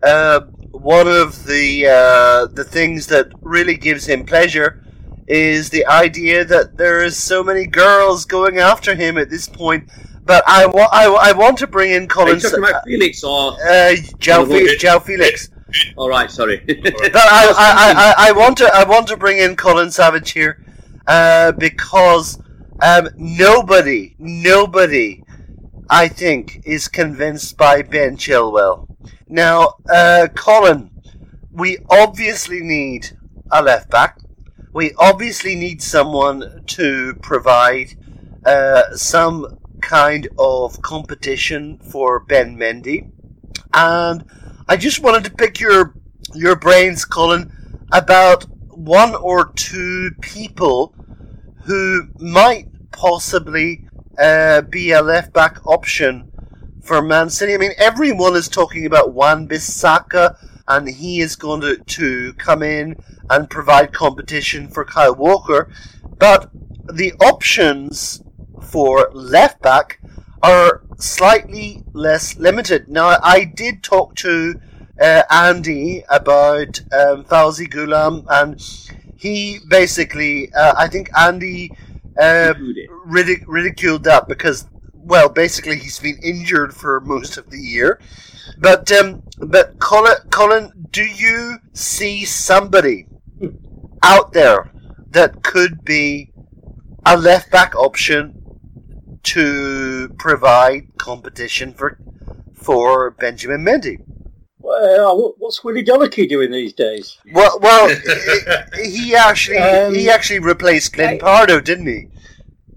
uh, one of the uh, the things that really gives him pleasure is the idea that there is so many girls going after him at this point. But I, wa- I, I want to bring in Are you Colin. talking about Felix or? uh, Joe, Fe- okay. Felix. All right, sorry. But I, I, I, I want to I want to bring in Colin Savage here uh, because um, nobody nobody I think is convinced by Ben Chilwell. Now, uh, Colin, we obviously need a left back. We obviously need someone to provide uh, some kind of competition for Ben Mendy, and I just wanted to pick your your brains, Colin, about one or two people who might possibly uh, be a left back option for Man City. I mean, everyone is talking about Wan Bissaka, and he is going to, to come in and provide competition for Kyle Walker. But the options for left back are slightly less limited. Now, I did talk to uh, Andy about um, Faouzi Ghoulam, and he basically, uh, I think Andy uh, ridic- ridiculed that because, well, basically he's been injured for most of the year. But um, but Colin, Colin, do you see somebody out there that could be a left back option to provide competition for for Benjamin Mendy? Well, what's Willie Donachie doing these days? Well, well, he- he actually Um, he actually replaced Glyn I- Pardoe, didn't he?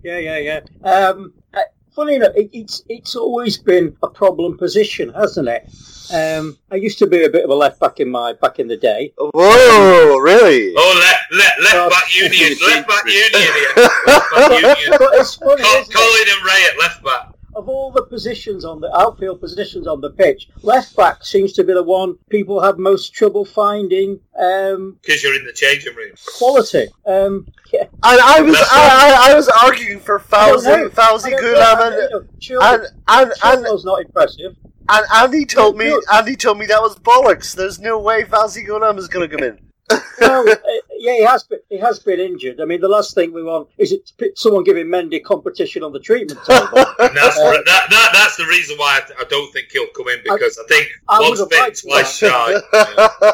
Yeah, yeah, yeah. Um, uh, funny enough, it, it's it's always been a problem position, hasn't it? Um, I used to be a bit of a left back in my back in the day. Whoa, really? Oh, left, left, left Oh, back union, left back union. Left back union. But it's funny, Col- isn't it? Colin and Ray at left back. Of all the positions on the outfield positions on the pitch, left back seems to be the one people have most trouble finding um, Because you're in the changing room. quality. Um, yeah. And I was I, I, I was arguing for I don't. Faouzi Faouzi I. Ghoulam I and, don't. Chil- and and and Chilwell's not impressive. and Andy told me Andy told me that was bollocks. There's no way Faouzi Ghoulam is going to come in. well, uh, yeah, he has been. He has been injured. I mean, the last thing we want is it someone giving Mendy competition on the treatment table. And that's, Uh, the, that, that, that's the reason why I, I don't think he'll come in because I, think I once bit, twice shy. yeah,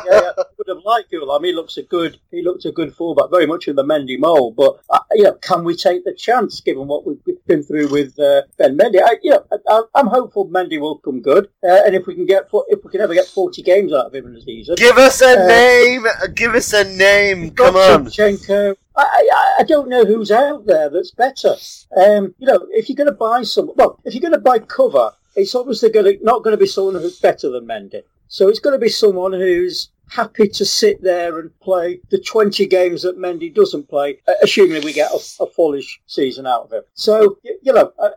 yeah, I would have liked Ghoulam. He looks a good. He looks a good fullback, very much in the Mendy mould. But uh, you know, can we take the chance given what we've been through with uh, Ben Mendy? I, you know, I, I'm hopeful Mendy will come good, uh, and if we can get if we can ever get 40 games out of him in the season, Give us a Uh, name. Give us a name. Come on. Zinchenko. I, I, I don't know who's out there that's better. Um, you know, if you're going to buy some, well, if you're going to buy cover, it's obviously going to, not going to be someone who's better than Mendy. So it's going to be someone who's happy to sit there and play the 20 games that Mendy doesn't play, uh, assuming we get a, a fullish season out of him. So, you, you know, uh,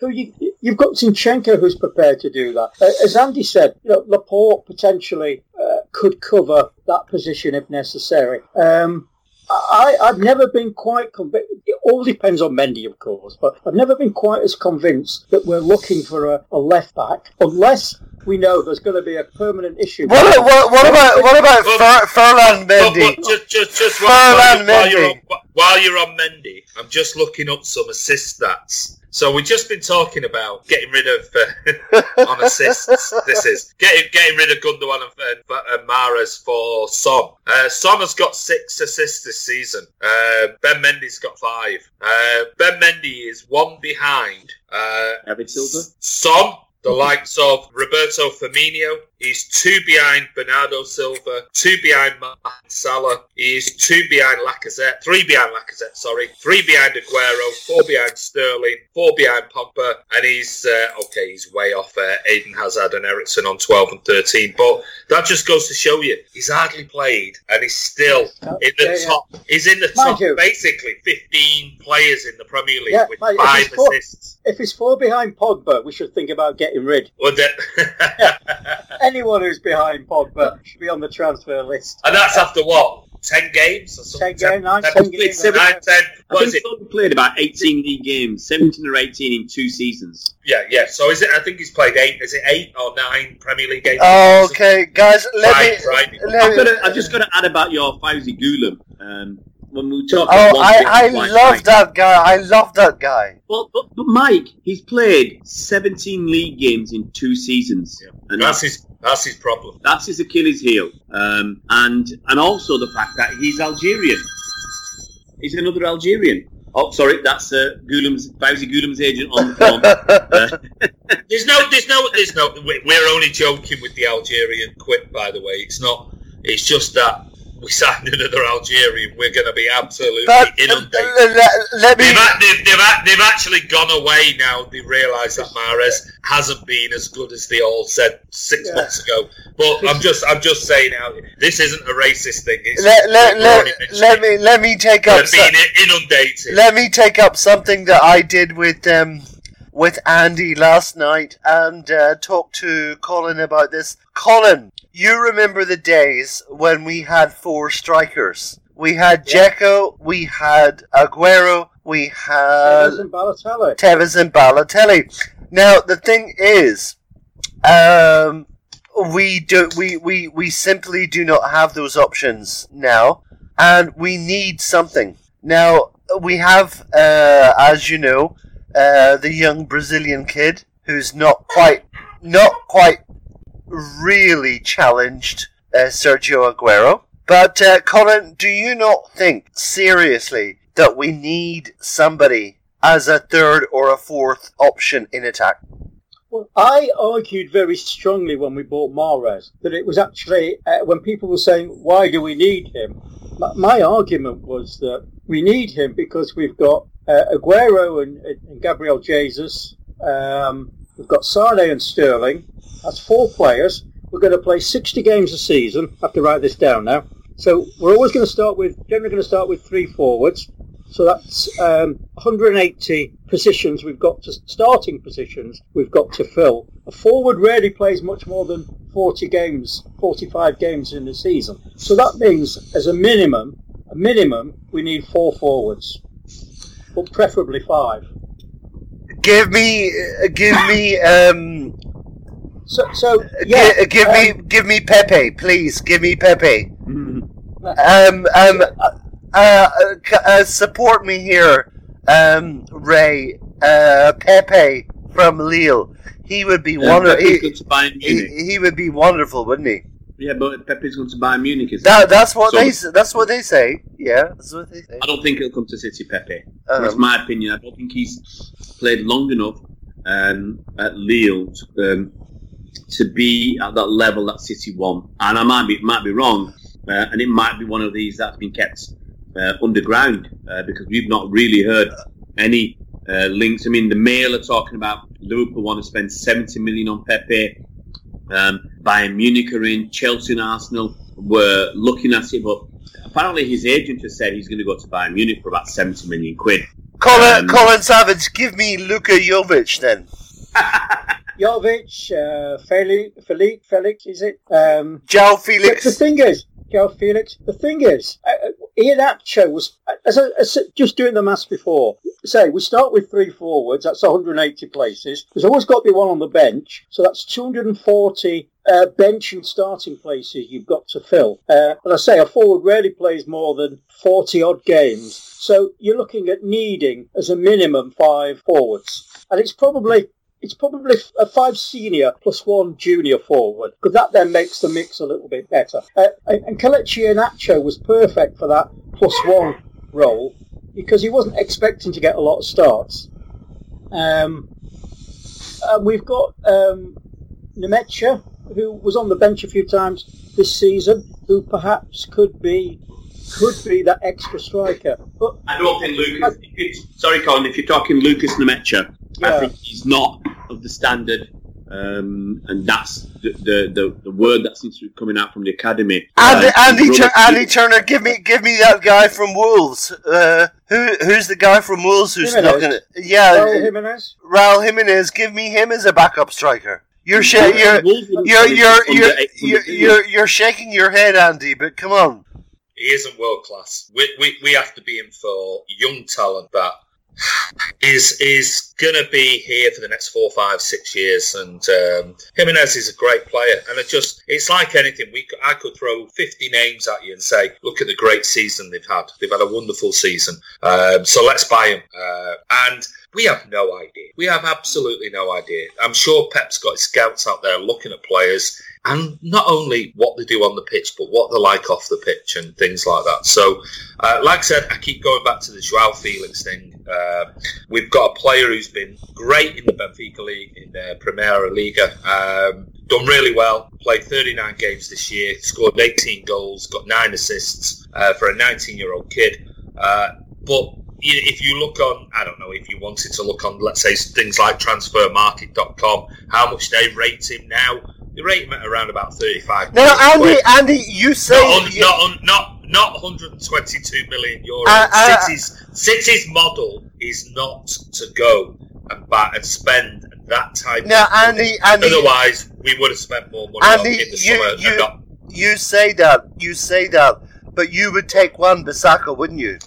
who you, you've got Zinchenko who's prepared to do that. Uh, as Andy said, you know, Laporte potentially uh, could cover that position if necessary. Um, I, I've never been quite convinced. It all depends on Mendy, of course, but I've never been quite as convinced that we're looking for a, a left back unless we know there's going to be a permanent issue. What, what, what about what about Well, Fer, Ferland Mendy? but just, just, just while, Ferland while, you're Mendy. on, while you're on Mendy, I'm just looking up some assist stats. So we've just been talking about getting rid of uh, on assists. this is getting getting rid of Gundogan and, and, and Mahrez for Son. Uh, Son has got six assists this season. Uh, ben Mendy's got five. Uh, ben Mendy is one behind. Uh, David Silva. Son, the likes of Roberto Firmino. He's two behind Bernardo Silva, two behind Mohamed Salah. He's two behind Lacazette, three behind Lacazette, sorry, three behind Aguero, four behind Sterling, four behind Pogba, and he's, uh, okay, he's way off uh, Eden Hazard and Eriksen on 12 and 13. But that just goes to show you, he's hardly played, and he's still in the Yeah, yeah. top. He's in the Mind top, you- basically 15 players in the Premier League Yeah, with mate, if five he's four- assists. If it's four behind Pogba, we should think about getting rid. Well, that- Anyone who's behind Pogba should be on the transfer list. and that's after what? 10 games? Or something? 10 games, nine, 10 10 games. Nine, 10. I What is think it? Son played about 18 league games, 17 or 18 in two seasons. Yeah, yeah. So is it? I think he's played eight. Is it eight or nine Premier League games? Oh, Okay, guys, let Right, me. right. let I've, me- got to, I've just got to add about your Faouzi Ghoulam. Um, when we talk Oh, I, I love Mike. that guy. I love that guy. Well, but, but Mike, he's played 17 league games in two seasons, and That's that's, his. That's his problem. that's his Achilles heel. Um, and and also the fact that he's Algerian. He's another Algerian. Oh, sorry, that's uh, Ghoulam's Faouzi Ghoulam's agent on the phone. Uh, There's no. There's no. There's no. we- We're only joking with the Algerian quit. By the way, it's not. It's just that we signed another Algerian. We're going to be absolutely But uh, inundated. let, let me. They've, they've, they've, actually gone away now. They realise that Mahrez hasn't been as good as they all said six Yeah. months ago. But I'm just, I'm just saying now, this isn't a racist thing. It's Let, let, let, let me let me take up so- being inundated. let me take up something that I did with um with Andy last night and uh, talk to Colin about this. Colin, you remember the days when we had four strikers? We had Dzeko, we had Aguero, we had Tevez and Balotelli. Tevez and Balotelli. Now the thing is, um, we do we, we we simply do not have those options now, and we need something. Now we have, uh, as you know, uh, the young Brazilian kid who's not quite not quite really challenged uh, Sergio Aguero. But uh, Colin, do you not think seriously that we need somebody as a third or a fourth option in attack? Well, I argued very strongly when we bought Mahrez that it was actually uh, when people were saying, "Why do we need him?" My, argument was that we need him because we've got uh, Aguero and, and Gabriel Jesus. Um, we've got Sane and Sterling. That's four players. We're going to play 60 games a season. I have to write this down now. So we're always going to start with, generally going to start with three forwards. So that's um, 180 positions we've got to starting positions we've got to fill. A forward rarely plays much more than 40 games, 45 games in a season. So that means, as a minimum, a minimum, we need four forwards, but preferably five. Give me, uh, give me, um, So, so gi- yeah, give me, give me Pepe, please. Give me Pepe. Mhm. Um, um, uh, uh, uh, support me here, um, Ray. Uh, Pepe from Lille. He would be wonderful. He, going to Bayern Munich. he, he would be wonderful, wouldn't he? yeah, but Pepe's going to Bayern Munich. Is That, that's what So- they that's what they say. Yeah, that's what they say. I don't think he'll come to City, Pepe. Um, That's my opinion. I don't think he's played long enough um, at Lille to, um, to be at that level that City won. And I might be might be wrong, uh, and it might be one of these that's been kept uh, underground uh, because we've not really heard any uh, links. I mean, the Mail are talking about Liverpool want to spend 70 million on Pepe. Um, Bayern Munich are in, Chelsea and Arsenal were looking at it, but apparently his agent has said he's going to go to Bayern Munich for about 70 million quid. Colin, um, Colin Savage, give me Luka Jovic then. Jovic, uh, Felix, Felix, Felix, is it? Um, Joe But the Felix. thing is, Joe Felix, the thing is, uh, uh, Ian Apcho was, as I, as I- just doing the maths before, say, we start with three forwards, that's 180 places. There's always got to be one on the bench, so that's 240 uh, bench and starting places you've got to fill. Uh, and I say, a forward rarely plays more than 40 odd games, so you're looking at needing, as a minimum, five forwards. And it's probably it's probably a five senior plus one junior forward, because that then makes the mix a little bit better. Uh, and Kelechi was perfect for that plus one role because he wasn't expecting to get a lot of starts. Um, we've got um, Nmecha, who was on the bench a few times this season, who perhaps could be could be that extra striker. But I don't think Lucas. You, sorry, Colin. If you're talking Lukas Nmecha, Yeah. I think he's not of the standard, um, and that's the, the, the, the word that seems to be coming out from the academy. Andy, Uh, Andy, Tur- Andy Turner, give me, give me that guy from Wolves. Uh, who, who's the guy from Wolves who's Jimenez. not gonna? Yeah, Raul Jimenez. Raul Jimenez. Give me him as a backup striker. You're sh- you're you're you're you're, you're, you're, you're shaking your head, Andy. But come on. He isn't world class. We, we, we have to be in for young talent that is is gonna be here for the next four, five, six years. And um, Jimenez is a great player. And it just it's like anything. We I could throw fifty names at you and say, look at the great season they've had. They've had a wonderful season. Um, so let's buy him. Uh, and we have no idea. We have absolutely no idea. I'm sure Pep's got his scouts out there looking at players and not only what they do on the pitch, but what they're like off the pitch and things like that. So, uh, like I said, I keep going back to the Joao Felix thing. Uh, we've got a player who's been great in the Benfica League, in the Primeira Liga, um, done really well, played 39 games this year, scored 18 goals, got nine assists uh, for a 19 year old kid. Uh, but if you look on, I don't know, if you wanted to look on, let's say, things like transfermarkt.com, how much they rate him now, they rate him at around about 35 Now, million Andy. Andy, you say Not, on, you- not, on, not, not 122 million euros. Uh, uh, City's, City's model is not to go and buy and spend that type money. Andy, Andy, Otherwise, we would have spent more money on Andy, in the you- summer you- and not you say that, you say that, but you would take Wan Bissaka, wouldn't you?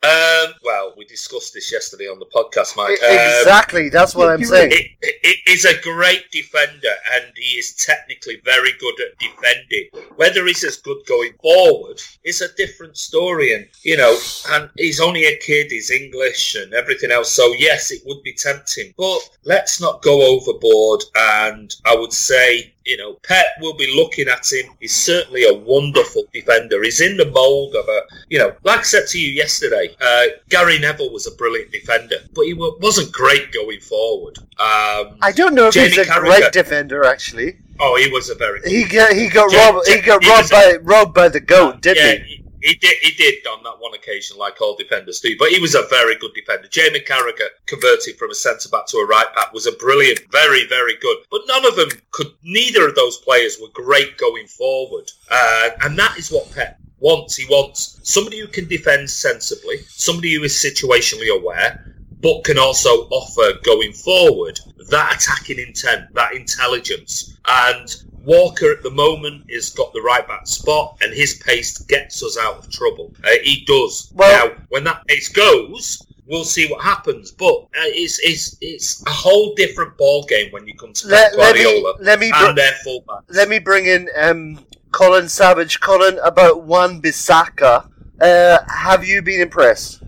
Um, well, we discussed this yesterday on the podcast, Mike. Um, exactly, that's what I'm saying. it, it is a great defender and he is technically very good at defending. Whether he's as good going forward is a different story. And, you know, and he's only a kid, he's English and everything else. So, yes, it would be tempting. But let's not go overboard. And I would say, you know, Pep will be looking at him. He's certainly a wonderful defender. He's in the mould of a, you know, like I said to you yesterday, uh, Gary Neville was a brilliant defender, but he wasn't great going forward. Um, I don't know if Jamie he's a Carragher. great defender. Actually, oh, he was a very good he got he got robbed. He got robbed by robbed by the goat, didn't yeah, he? He? Did, he did on that one occasion, like all defenders do. But he was a very good defender. Jamie Carragher converting from a centre back to a right back was a brilliant, very, very good. But none of them could. Neither of those players were great going forward, uh, and that is what Pep wants. He wants somebody who can defend sensibly, somebody who is situationally aware, but can also offer going forward that attacking intent, that intelligence. And Walker at the moment has got the right back spot, and his pace gets us out of trouble. Uh, he does. Well- now, when that pace goes, we'll see what happens. But uh, it's it's it's a whole different ball game when you come to Pep Let, let me Guardiola let me br- and their fullback. let me bring in um, Colin Savage. Colin, about Wan Bissaka. Uh, have you been impressed?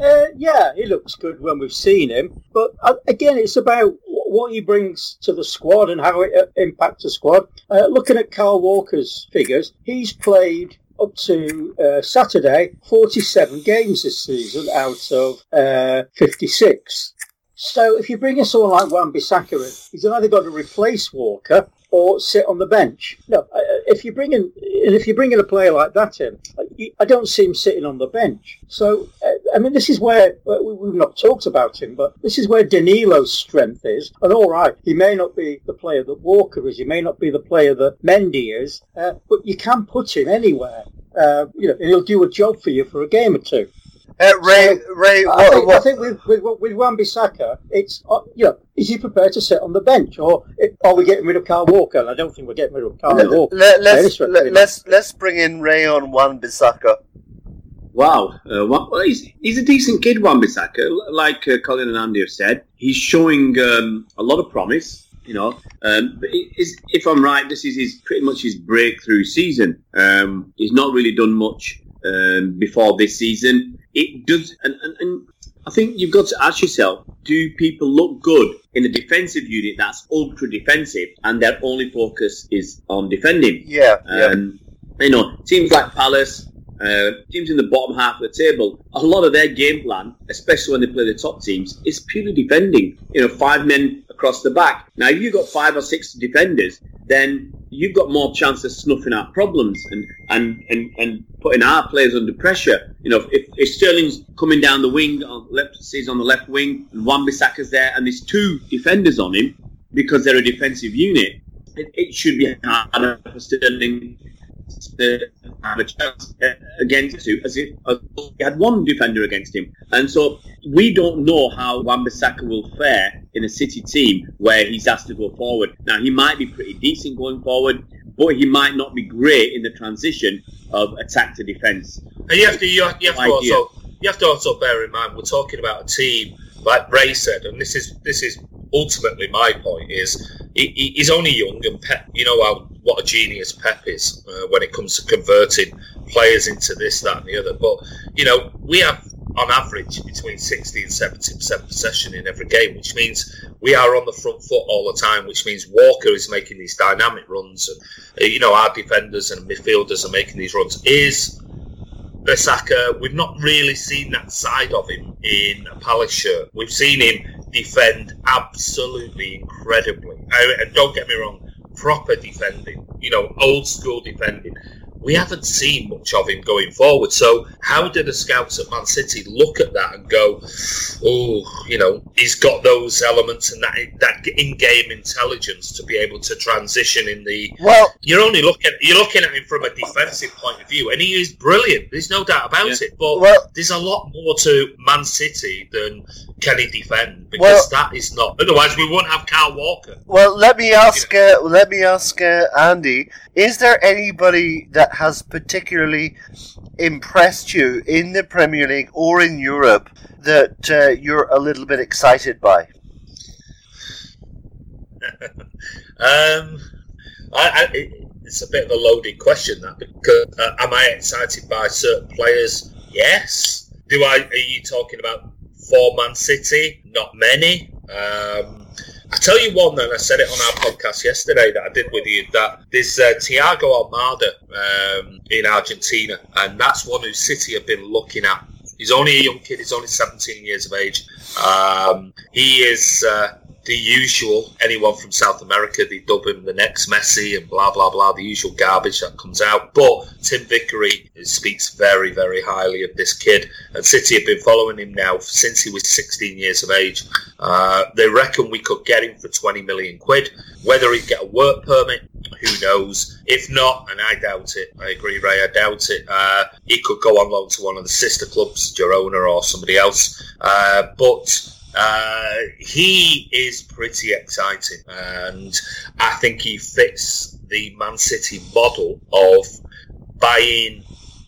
Uh, yeah, he looks good when we've seen him. But uh, again, it's about wh- what he brings to the squad and how it uh, impacts the squad. Uh, looking at Kyle Walker's figures, he's played up to uh, Saturday 47 games this season out of uh, 56. So if you bring in someone like Wan Bissaka he's either got to replace Walker or sit on the bench. No, if you bring in, if you bring in a player like that in, I don't see him sitting on the bench. So, uh, I mean, this is where uh, we- we've not talked about him, but this is where Danilo's strength is. And all right, he may not be the player that Walker is, he may not be the player that Mendy is, uh, but you can put him anywhere. Uh, you know, and he'll do a job for you for a game or two. Uh, Ray, Ray, I what, think, I think with with with Wan Bissaka, it's uh, you know, is he prepared to sit on the bench, or are we getting rid of Kyle Walker? And I don't think we're getting rid of Kyle Walker. let, Very us let, let's let's bring in Ray on Wan Bissaka. Wow, uh, well, well, he's, he's a decent kid, Wan Bissaka. Like uh, Colin and Andy have said, he's showing um, a lot of promise. You know, um, but it is, if I'm right, this is his pretty much his breakthrough season. Um, he's not really done much um, before this season. It does, and, and, and I think you've got to ask yourself: Do people look good in a defensive unit that's ultra defensive and their only focus is on defending? Yeah, yeah. Um, you know, teams like Palace, uh, teams in the bottom half of the table, a lot of their game plan, especially when they play the top teams, is purely defending. You know, five men across the back. Now, if you've got five or six defenders, then you've got more chance of snuffing out problems and, and, and, and putting our players under pressure. You know, if, if Sterling's coming down the wing, he's on the left wing, and Wan Bissaka's there, and there's two defenders on him because they're a defensive unit, it, it should be harder for Sterling to have a uh, against you as if as he had one defender against him. And so we don't know how Wan-Bissaka will fare in a City team where he's asked to go forward. Now, he might be pretty decent going forward, but he might not be great in the transition of attack to defence. And you have to you have, you have to also you have to also bear in mind we're talking about a team like Ray said, and this is this is ultimately my point is he, he- he's only young and Pep. You know how what a genius Pep is uh, when it comes to converting players into this, that, and the other. But you know we have on average between 60 and 70 percent possession in every game, which means we are on the front foot all the time. Which means Walker is making these dynamic runs, and uh, you know our defenders and midfielders are making these runs. Is Bissaka, we've not really seen that side of him in a Palace shirt. We've seen him defend absolutely incredibly. I- And don't get me wrong, proper defending, you know, old school defending. We haven't seen much of him going forward. So, how do the scouts at Man City look at that and go, "Oh, you know, he's got those elements and that that in-game intelligence to be able to transition in the Well, you're only looking you're looking at him from a defensive point of view, and he is brilliant. There's no doubt about Yeah. it. But Well- there's a lot more to Man City than can he defend because Well- that is not. Otherwise, we won't have Kyle Walker. well, let me ask. Uh, let me ask uh, Andy: Is there anybody that has particularly impressed you in the Premier League or in Europe that uh, you're a little bit excited by? Um, I, I, it's a bit of a loaded question that because uh, am I excited by certain players? Yes. Do I? Are you talking about for Man City? Not many. Um, I tell you one, and I said it on our podcast yesterday that I did with you that there's uh, Thiago Almada um, in Argentina, and that's one who City have been looking at. He's only a young kid. He's only 17 years of age. Um, he is uh, the usual. Anyone from South America, they dub him the next Messi and blah blah blah. The usual garbage that comes out. But Tim Vickery speaks very very highly of this kid, and City have been following him now since he was 16 years of age. Uh, they reckon we could get him for 20 million quid. Whether he'd get a work permit, who knows? If not, and I doubt it, I agree, Ray, I doubt it. Uh, he could go on loan to one of the sister clubs, Girona or somebody else. Uh, but uh, he is pretty exciting, and I think he fits the Man City model of buying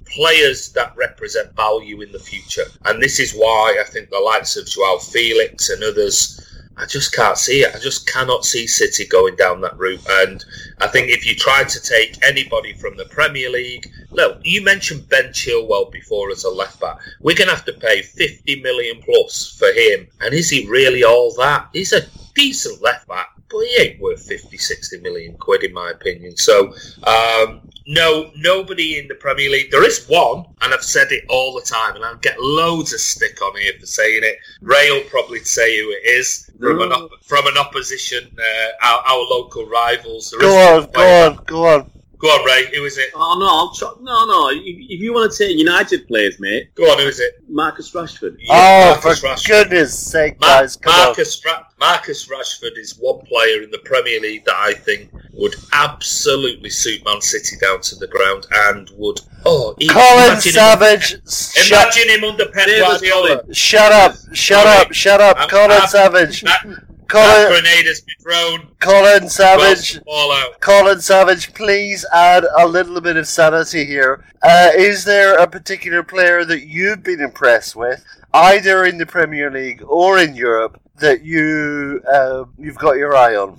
players that represent value in the future. And this is why I think the likes of Joao Felix and others, I just can't see it. I just cannot see City going down that route. And I think if you try to take anybody from the Premier League, look, you mentioned Ben Chilwell before as a left back. We're going to have to pay 50 million plus for him. And is he really all that? He's a decent left back, but he ain't worth 50, 60 million quid, in my opinion. So, um, no, nobody in the Premier League. There is one, and I've said it all the time, and I'll get loads of stick on here for saying it. Ray will probably say who it is from an op- from an opposition, uh, our, our local rivals. There Go on, go on, go on. Go on, Ray. Who is it? Oh no, I'll try, no, no. If, if you want to take United players, mate, Go on. Who is it? Marcus Rashford. oh, Marcus for Rashford. goodness sake, Ma- guys, come on. Marcus, Ra- Marcus Rashford is one player in the Premier League that I think would absolutely suit Man City down to the ground and would. Oh, he, Colin Savage, Him, shut, imagine him under Pep Davis Guardiola. shut up, shut up, shut up, I'm- Colin I'm- Savage, That, that Colin, grenade has been thrown. Colin Savage, Well, all out. Colin Savage, please add a little bit of sanity here. Uh, is there a particular player that you've been impressed with, either in the Premier League or in Europe, that you uh, you've got your eye on?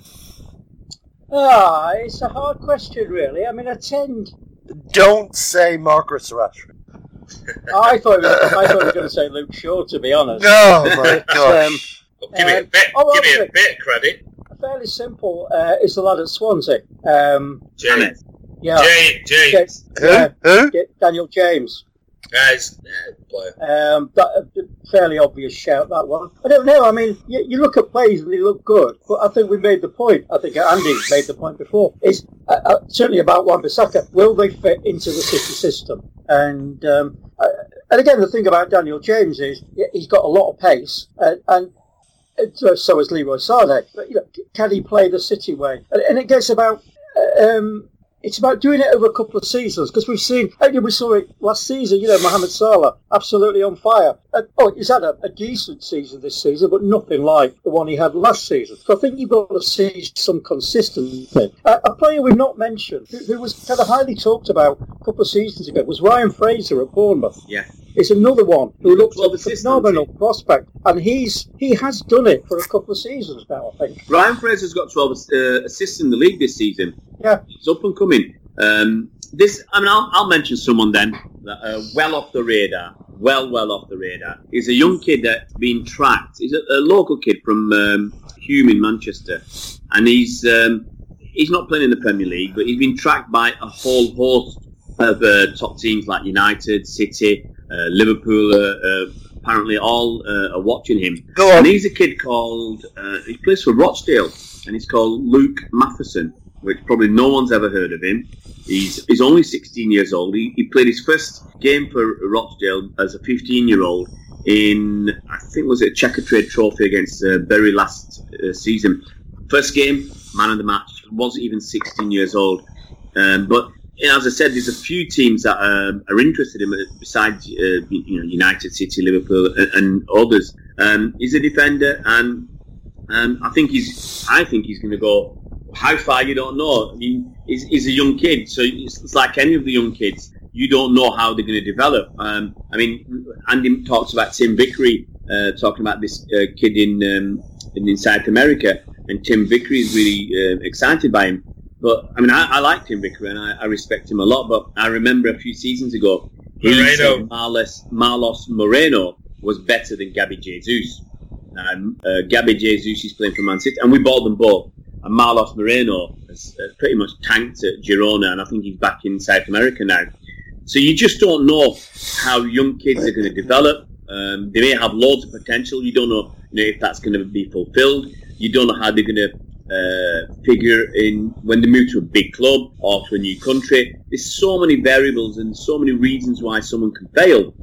Ah, it's a hard question, really. I mean, I tend. Don't say Marcus Rashford. I thought we- I thought we were going to say Luke Shaw, to be honest. Oh my gosh. Um, Well, give me a Um, bit. oh, give me a bit of credit, fairly simple. Uh, is the lad at Swansea? Um, James. yeah, James. James. Who? yeah, Who? yeah, Daniel James. Guys, yeah, player. Um, that, uh, fairly obvious shout that one. I don't know. I mean, you, you look at plays and they look good, but I think we made the point. I think Andy made the point before. Is uh, uh, certainly about Wan-Bissaka. Will they fit into the City system? And um, uh, and again, the thing about Daniel James is he's got a lot of pace, uh, and so, has Leroy Sané. But you know, can he play the City way? And, and it gets about. Um, it's about doing it over a couple of seasons because we've seen, we saw it last season, you know, Mohamed Salah absolutely on fire. And, oh, he's had a, a decent season this season, but nothing like the one he had last season. So I think you've got to see some consistency. Uh, a player we've not mentioned, who, who was kind of highly talked about a couple of seasons ago, was Ryan Fraser at Bournemouth. Yeah. It's another one who looks Twelve a phenomenal prospect, and he's he has done it for a couple of seasons now, I think. Ryan Fraser's got 12 uh, assists in the league this season. Yeah. He's up and coming. Um, this, I mean, I'll, I'll mention someone then that uh, well off the radar, well, well off the radar. He's a young kid that's been tracked. He's a, a local kid from um, Hulme in Manchester, and he's um, he's not playing in the Premier League, but he's been tracked by a whole host of uh, top teams like United, City, Liverpool. Uh, uh, apparently, all uh, are watching him. Go on. And he's a kid called, uh, he plays for Rochdale, and he's called Luke Matheson, which probably no one's ever heard of him. He's, he's only 16 years old. He, he played his first game for Rochdale as a 15 year old in, I think, was it a Checkatrade Trophy against uh, Bury last uh, season. First game, man of the match, wasn't even 16 years old. Um, but as I said, there's a few teams that um, are interested in him besides uh, you know United, City, Liverpool, and, and others. Um, he's a defender, and um, I think he's. I think he's going to go. How far you don't know. I mean, he's, he's a young kid, so it's, it's like any of the young kids. You don't know how they're going to develop. Um, I mean, Andy talks about Tim Vickery, uh, talking about this uh, kid in, um, in in South America, and Tim Vickery is really uh, excited by him. But I mean, I, I like Tim Vickery and I, I respect him a lot. But I remember a few seasons ago, he Moreno. said Marlos, Marlos Moreno was better than Gabby Jesus. Um, uh, Gabby Jesus is playing for Man City, and we bought them both. And Marlos Moreno has, has pretty much tanked at Girona, and I think he's back in South America now. So you just don't know how young kids are going to develop. Um, they may have loads of potential. You don't know, you know if that's going to be fulfilled. You don't know how they're going to uh, figure in when they move to a big club or to a new country. There's so many variables and so many reasons why someone can fail.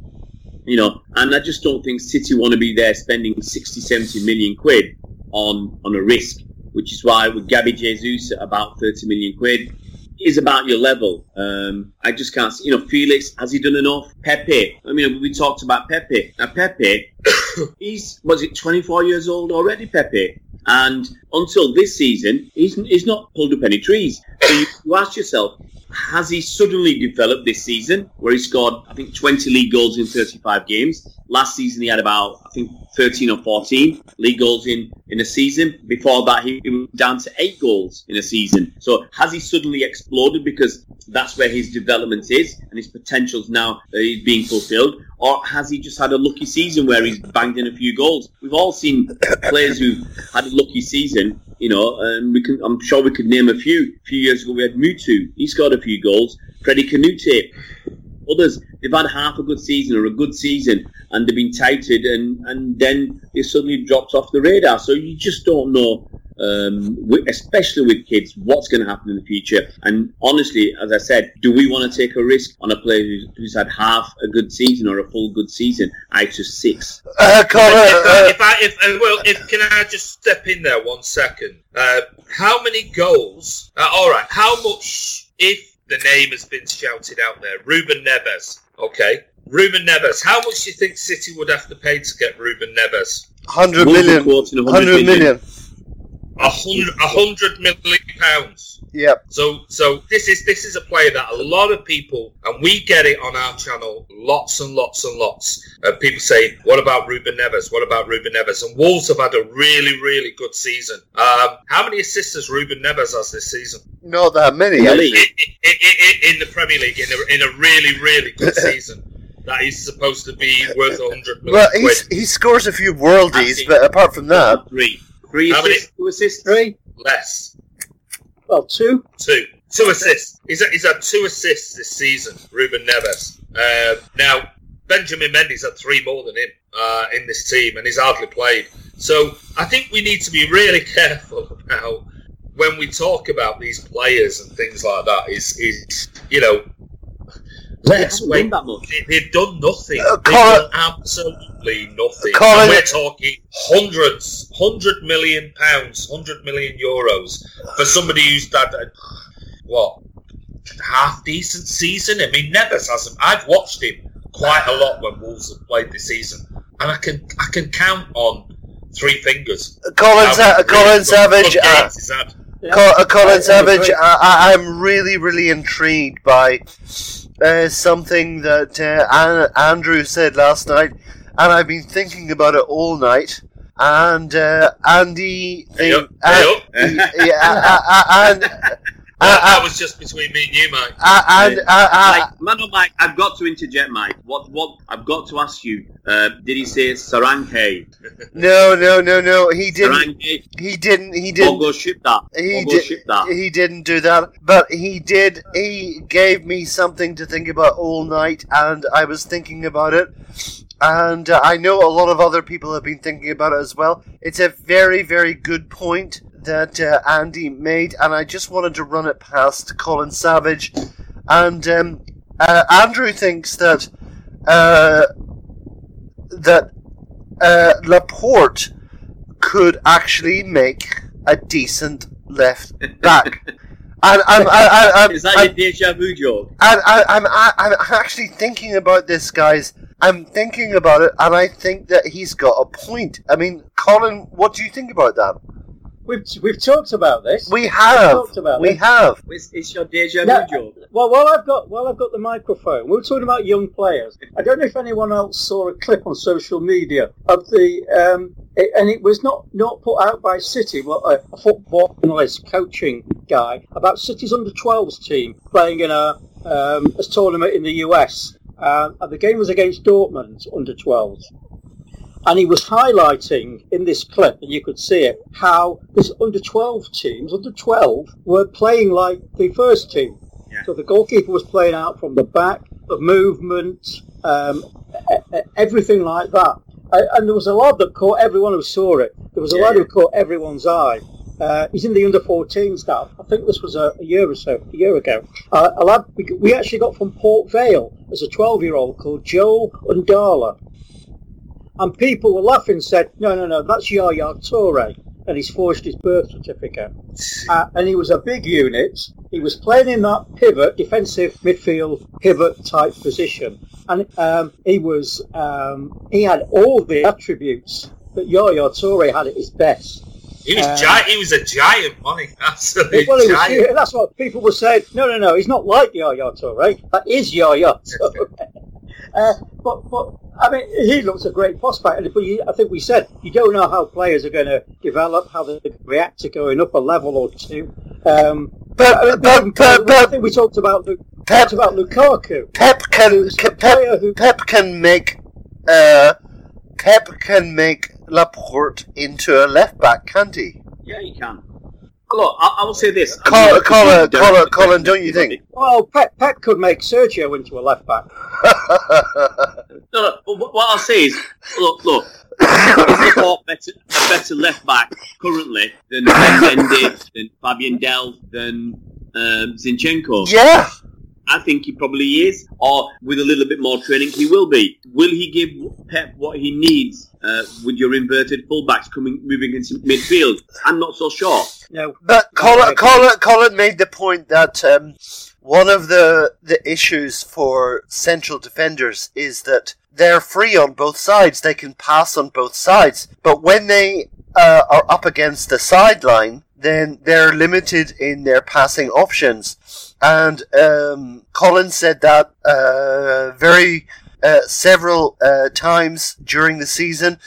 You know, and I just don't think City want to be there spending 60, 70 million quid on on a risk, which is why with Gabby Jesus at about 30 million quid is about your level. Um, I just can't see, you know, Felix, has he done enough? Pepe, I mean, we talked about Pepe. Now, Pepe, he's, was it 24 years old already, Pepe? And until this season, he's, he's not pulled up any trees. So you, you ask yourself, has he suddenly developed this season where he scored, I think, 20 league goals in 35 games? Last season he had about, I think, 13 or 14 league goals in, in a season. Before that, he, he was down to eight goals in a season. So has he suddenly exploded because that's where his development is and his potential's now uh, is being fulfilled? Or has he just had a lucky season where he's banged in a few goals? We've all seen players who had a lucky season, you know, and we can, I'm sure we could name a few. A few years ago we had Mutu, he scored a few goals. Freddie Kanoute, others, they've had half a good season or a good season and they've been touted and, and then they suddenly dropped off the radar. So you just don't know, um, especially with kids, what's going to happen in the future. And honestly, as I said, do we want to take a risk on a player who's, who's had half a good season or a full good season? I just six. Uh, Colin, if, I, uh, if I, if, uh, well, if can I just step in there one second? Uh, how many goals? Uh, all right. How much? If the name has been shouted out there, Ruben Neves. Okay, Ruben Neves. How much do you think City would have to pay to get Ruben Neves? 100 Wolves are million. quoting 100 million. A hundred, a hundred million pounds. Yep. So, so this is this is a player that a lot of people, and we get it on our channel, lots and lots and lots of people say, "What about Ruben Neves? What about Ruben Neves?" And Wolves have had a really, really good season. Um, how many assists has Ruben Neves has this season Not that many. In the in, in, in, in the Premier League in a, in a really, really good season? That he's supposed to be worth a hundred million Well, quid. he's, he scores a few worldies, but apart from that, Three. Three How many? assists, two assists. Three, Less. well, two. Two. Two assists. He's, he's had two assists this season, Ruben Neves. Um now, Benjamin Mendy's had three more than him uh, in this team, and he's hardly played. So I think we need to be really careful about when we talk about these players and things like that. Is is you know, let's wait. that much. They- They've done nothing. Uh, They've Colin- done absolutely nothing. Colin- And we're talking hundreds, hundred million pounds, hundred million euros for somebody who's had a, what half decent season. I mean, Neves hasn't. I've watched him quite a lot when Wolves have played this season, and I can I can count on three fingers. Colin, how Sa- Colin Savage, good uh, games he's had. Yeah. Col- uh, I- I Colin Savage. I, I, I'm really, really intrigued by uh, something that uh, An- Andrew said last night, and I've been thinking about it all night. And uh, Andy, Hey up, uh, hey up. yeah, uh, uh, and uh, That, that uh, was just between me and you, Mike. and uh, uh, Mike, man, oh, Mike, I've got to interject, Mike. What? What? I've got to ask you. Uh, did he say Saranke? no, no, no, no, he didn't. Saranke. He didn't. He didn't. Bongo ship that. He Bongo did. ship that. He didn't do that, but he did. He gave me something to think about all night, and I was thinking about it. And uh, I know a lot of other people have been thinking about it as well. It's a very, very good point that uh, Andy made, and I just wanted to run it past Colin Savage. And um, uh, Andrew thinks that uh, that uh, Laporte could actually make a decent left back. And I'm, I, I, I'm, Is that I'm, your deja vu joke? and I, I'm, I, I'm actually thinking about this, guys. I'm thinking about it, and I think that he's got a point. I mean, Colin, what do you think about that? We've we've talked about this. We have, talked about we it. have. It's, it's your deja No, vu joke. well, while I've got while I've got the microphone, we were talking about young players. I don't know if anyone else saw a clip on social media of the, um, it, and it was not not put out by City, but a, a football analyst coaching guy about City's under 12s team playing in a um, a tournament in the US, uh, and the game was against Dortmund under 12s. And he was highlighting in this clip, and you could see it, how this under 12 teams, under 12, were playing like the first team. Yeah. So the goalkeeper was playing out from the back, the movement, um, everything like that. And there was a lad that caught everyone who saw it. There was a Yeah, lad who caught everyone's eye. Uh, he's in the under 14s now. I think this was a, a year or so, a year ago. Uh, a lad we, we actually got from Port Vale as a 12 year old called Joel Undala. And people were laughing and said, no, no, no, that's Yaya Toure. And he's forged his birth certificate. Uh, and he was a big unit. He was playing in that pivot, defensive midfield pivot type position. And um, he was, um, he had all the attributes that Yaya Toure had at his best. He was Um, giant. He was a giant, wasn't? Absolutely Well, it was, that's what people were saying. No, no, no, he's not like Yaya Toure. That is Yaya Toure. uh, but, but I mean, he looks a great prospect. And if we, I think we said you don't know how players are going to develop, how they react to going up a level or two. Um, But- I, mean, but- but- I think we talked about Lu- Pep- talked about Lukaku. Pep can, Who's can a who- Pep, Pep can make uh, Pep can make Laporte into a left back, can't he? Yeah, he can. Look, I, I will say this. Colin, mean, Colin, don't- Colin, Colin, don't you think? Well, Pep, Pep could make Sergio into a left back. No, no, but what what I'll say is, look, look, is Laporte better, a better left back currently than Ben Mendy, than Fabian Delph, than um, Zinchenko? yeah, I think he probably is, or with a little bit more training, he will be. Will he give Pep what he needs uh, with your inverted fullbacks coming moving into midfield? I'm not so sure. No, but Colin, Okay. Colin, Colin made the point that um, one of the the issues for central defenders is that they're free on both sides. They can pass on both sides, but when they uh, are up against the sideline, then they're limited in their passing options. And um, Colin said that uh, very uh, several uh, times during the season.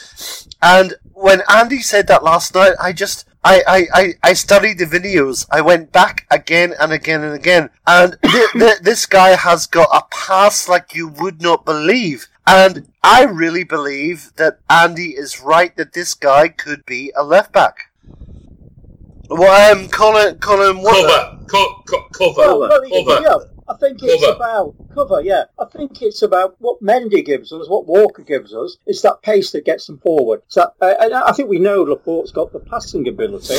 And when Andy said that last night, I just I, I, I, I studied the videos. I went back again and again and again. And th- th- this guy has got a pass like you would not believe. And I really believe that Andy is right that this guy could be a left back. Well, um, Colin, Colin, what? Cover, co- co- cover, Well, well, cover. yeah, I think it's Cover. about cover. Yeah, I think it's about what Mendy gives us, what Walker gives us. It's that pace that gets them forward. So, uh, I think we know Laporte's got the passing ability,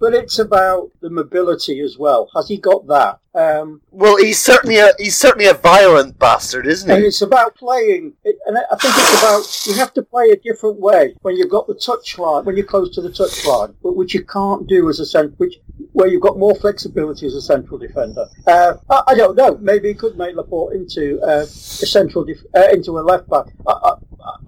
but it's about the mobility as well. Has he got that? Um, Well, he's certainly a he's certainly a violent bastard, isn't he? and it's about playing. It, and I think it's about you have to play a different way when you've got the touch line, when you're close to the touch line, but which you can't do as a cent, which where you've got more flexibility as a central defender. Uh, I, I don't know. Maybe he could make Laporte into uh, a central def- uh, into a left back. I,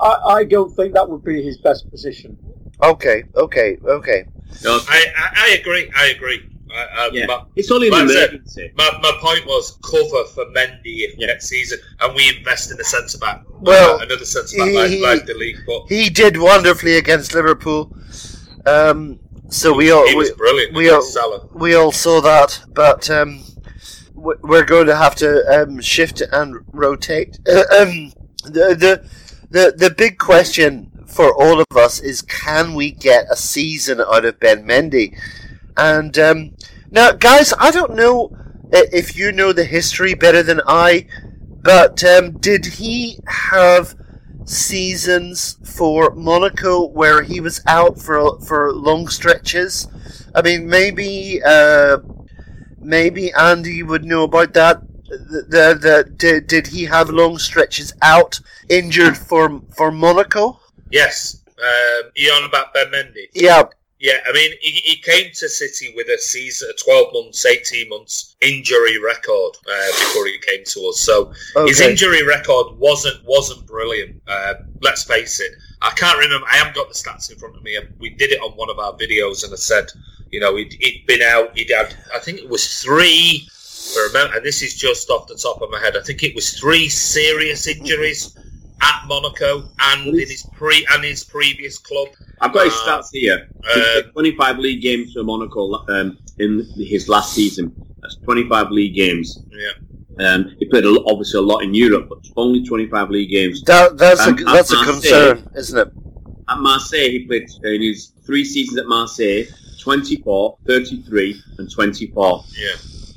I, I don't think that would be his best position. Okay, okay, okay. No, I, I, I agree. I agree. I, I, yeah, my, it's only an Like I emergency. my, my point was cover for Mendy if Yeah. next season, and we invest in a centre back. Well, Uh, another centre back like, he- like the league, but He did wonderfully against Liverpool. Um, so we all he was we, brilliant. we all- Salah. we all saw that, but um, we're going to have to um, shift and rotate. Uh, um, the, the the the big question for all of us is: Can we get a season out of Ben Mendy? And um, now, guys, I don't know if you know the history better than I, but um, did he have seasons for Monaco where he was out for for long stretches? I mean, maybe uh, maybe Andy would know about that. The, the, the did, did he have long stretches out injured for for Monaco? Yes. Um, you on about Ben Mendy? Yeah, Yeah, I mean, he, he came to City with a season, a 12 months, 18 months injury record uh, before he came to us. So his injury record wasn't wasn't brilliant. Uh, let's face it. I can't remember. I haven't got the stats in front of me. We did it on one of our videos, and I said, you know, he'd, he'd been out. He'd had, I think it was three. I remember, and this is just off the top of my head. I think it was three serious injuries at Monaco and in his pre and his previous club. I've got his Uh, stats here. He uh, 25 league games for Monaco um, in his last season. That's 25 league games. Yeah. Um, he played a lot, obviously a lot in Europe, but only 25 league games. That, that's Um, a that's a concern, isn't it? At Marseille, he played in his three seasons at Marseille 24, 33, and 24. Yeah,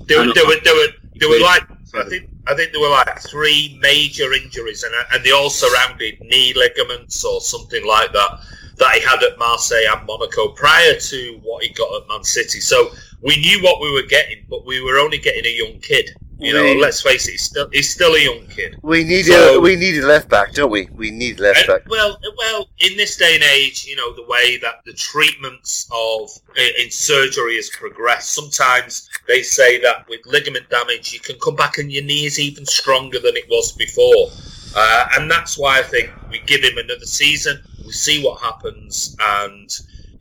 there I were know- there were there were, there were like I think I think there were like three major injuries, and and they all surrounded knee ligaments or something like that that he had at Marseille and Monaco prior to what he got at Man City. So we knew what we were getting, but we were only getting a young kid. You know, Right. let's face it, he's still he's still a young kid. We need So- a we need a left back, don't we? We need left back. well, well, in this day and age, you know, the way that the treatments of in surgery has progressed, sometimes they say that with ligament damage, you can come back and your knee is even stronger than it was before. Uh, and that's why I think we give him another season, we see what happens, and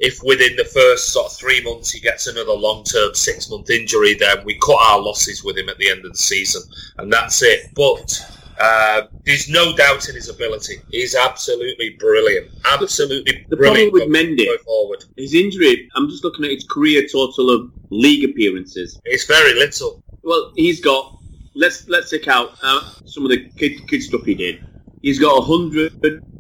if within the first sort of three months he gets another long term six month injury, then we cut our losses with him at the end of the season, and that's it. But uh, there's no doubt in his ability. He's absolutely brilliant. Absolutely The problem brilliant with Mendy- forward. His injury, I'm just looking at his career total of league appearances. It's very little. Well, he's got. Let's let's take out uh, some of the kid, kid stuff he did. He's got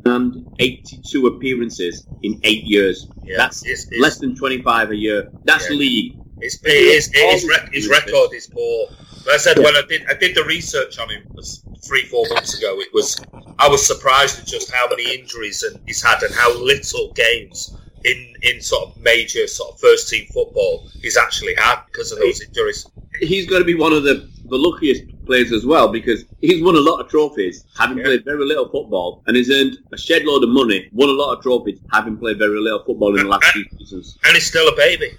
182 appearances in eight years. Yeah, That's it's- it's- less than 25 a year. That's Yeah. league. His, his, his, rec- his record is poor. But I said when I did I did the research on him was three four months ago. It was I was surprised at just how many injuries and he's had and how little games in in sort of major sort of first team football he's actually had because of those injuries. He's got to be one of the, the luckiest players as well because he's won a lot of trophies, having Yeah. played very little football, and he's earned a shed load of money, won a lot of trophies, having played very little football in the last few seasons. And he's still a baby.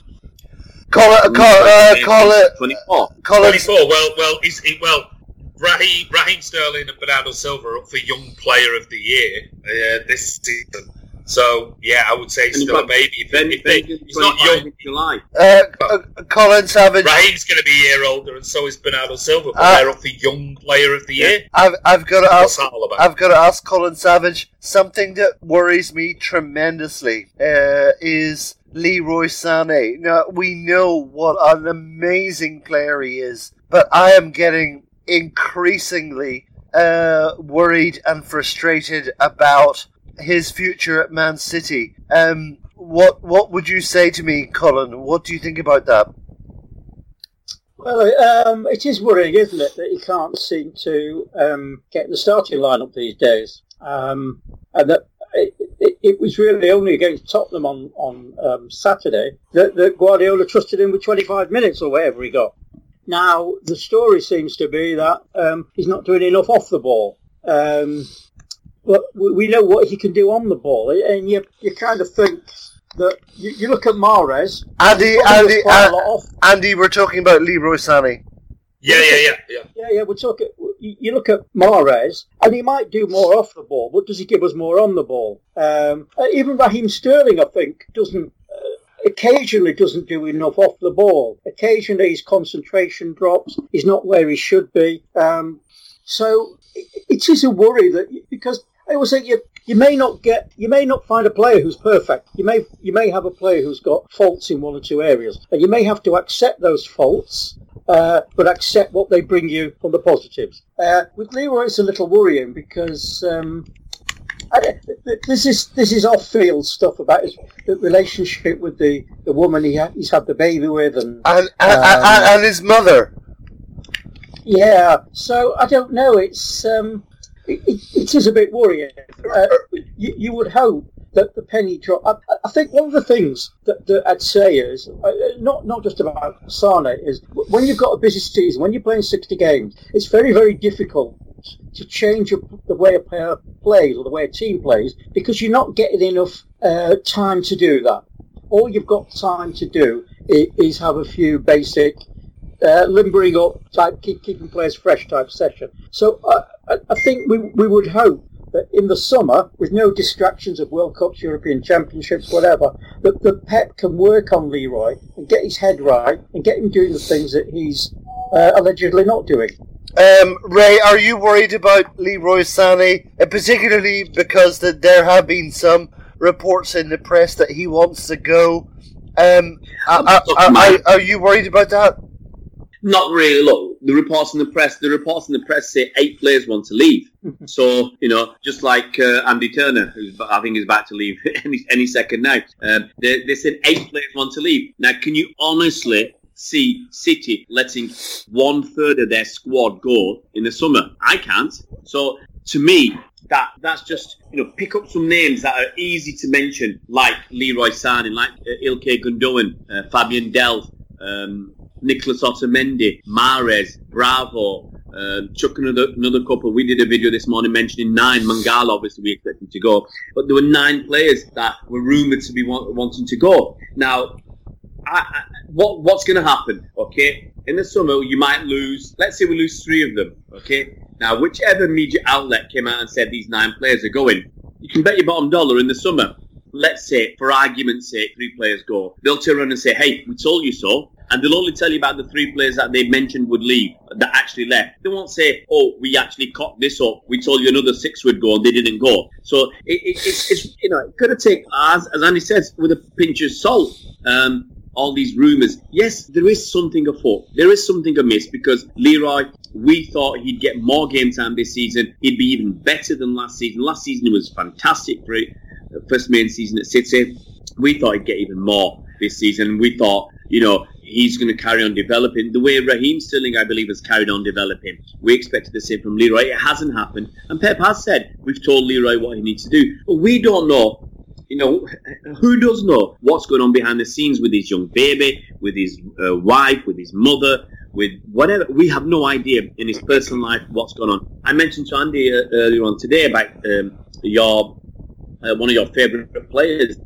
Call it, call, uh, call it, 24. call it. four. Well well he's he, well Raheem, Raheem Sterling and Bernardo Silva are up for Young Player of the Year uh, this season. So yeah, I would say he's And still a baby. If, Ben, if ben they, he's not young. in July. Uh, uh, Colin Savage. Raheem's going to be a year older, and so is Bernardo Silva. But Uh, they're up for Young Player of the Year. I've, I've got to What's ask. all about? I've got to ask Colin Savage something that worries me tremendously. Uh, is Leroy Sané? Now we know what an amazing player he is, but I am getting increasingly uh, worried and frustrated about his future at Man City. Um, what what would you say to me, Colin? What do you think about that? Well, um, it is worrying, isn't it, that he can't seem to um, get in the starting lineup these days, um, and that it, it, it was really only against Tottenham on on um, Saturday that, that Guardiola trusted him with 25 minutes or whatever he got. Now the story seems to be that um, he's not doing enough off the ball. Um, but we we know what he can do on the ball, and you you kind of think that you, you look at Mahrez. Andy, Andy, does uh, Andy, we're talking about Leroy Sané. yeah, yeah, yeah, yeah. Yeah, yeah, we're talking. You you look at Mahrez, and he might do more off the ball, but does he give us more on the ball? Um, uh, even Raheem Sterling, I think, doesn't. Uh, occasionally doesn't do enough off the ball. Occasionally his concentration drops. He's not where he should be. Um, so it, it is a worry that because I always say you you may not get you may not find a player who's perfect. You may you may have a player who's got faults in one or two areas, and you may have to accept those faults, uh, but accept what they bring you from the positives. Uh, with Leroy, it's a little worrying because. Um, I, this is this is off-field stuff about his relationship with the, the woman he ha- he's had the baby with, and And, and, Um, and, and his mother. yeah. So I don't know. It's um, it, it, is a bit worrying. Uh, you, you would hope that the penny drop. I, I think one of the things that, that I'd say is uh, not not just about Sane is when you've got a busy season, when you're playing sixty games, it's very very difficult to change the way a player plays or the way a team plays because you're not getting enough uh, time to do that. All you've got time to do is have a few basic uh, limbering up type, keep, keeping players fresh type session. So uh, I, I think we, we would hope that in the summer, with no distractions of World Cups, European Championships, whatever, that the Pep can work on Leroy and get his head right and get him doing the things that he's uh, allegedly not doing. Um, Ray, are you worried about Leroy Sané, uh, particularly because that there have been some reports in the press that he wants to go? Um, are, are, are, are, are you worried about that? Not really. Look, the reports in the press, the reports in the press say eight players want to leave. so you know, just like uh, Andy Turner, who's I think is about to leave any any second now. Um, they, they said eight players want to leave. Now, can you honestly see City letting one third of their squad go in the summer? I can't. So to me, that that's just you know pick up some names that are easy to mention, like Leroy Sané, like uh, Ilkay Gundogan, uh, Fabian Delph. Um, Nicolas Otamendi, Mahrez, Bravo, um, chuck another another couple. We did a video this morning mentioning nine. Mangala, obviously, we expected to go, but there were nine players that were rumored to be want, wanting to go. Now, I, I, what what's going to happen? Okay, in the summer you might lose. Let's say we lose three of them. Okay, now whichever media outlet came out and said these nine players are going, you can bet your bottom dollar in the summer let's say, for argument's sake, three players go, they'll turn around and say, hey, we told you so. And they'll only tell you about the three players that they mentioned would leave, that actually left. They won't say, oh, we actually cocked this up. We told you another six would go and they didn't go. So it, it, it's, it's, you know, it could have taken, as, as Andy says, with a pinch of salt. Um, all these rumours. Yes, there is something afoot. There is something amiss because Leroy, we thought he'd get more game time this season. He'd be even better than last season. Last season he was fantastic for it. First main season at City. We thought he'd get even more this season. We thought, you know, he's going to carry on developing the way Raheem Sterling, I believe, has carried on developing. We expected the same from Leroy. It hasn't happened. And Pep has said, we've told Leroy what he needs to do. But we don't know you know, who does know what's going on behind the scenes with his young baby, with his uh, wife, with his mother, with whatever? We have no idea in his personal life what's going on. I mentioned to Andy uh, earlier on today about um, your uh, one of your favourite players,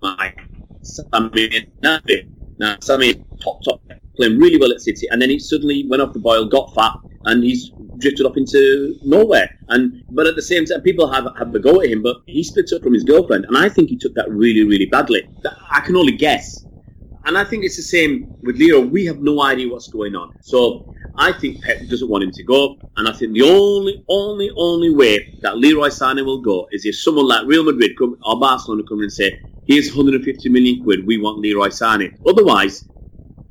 Mike Samir Nasri. Now, Sammy top top playing really well at City, and then he suddenly went off the boil, got fat, and he's drifted off into nowhere. And but at the same time, people have have a go at him. But he split up from his girlfriend, and I think he took that really, really badly. I can only guess. And I think it's the same with Leo. We have no idea what's going on. So I think Pep doesn't want him to go. And I think the only, only, only way that Leroy Sané will go is if someone like Real Madrid come, or Barcelona come in and say, here's 150 million quid, we want Leroy Sané. Otherwise,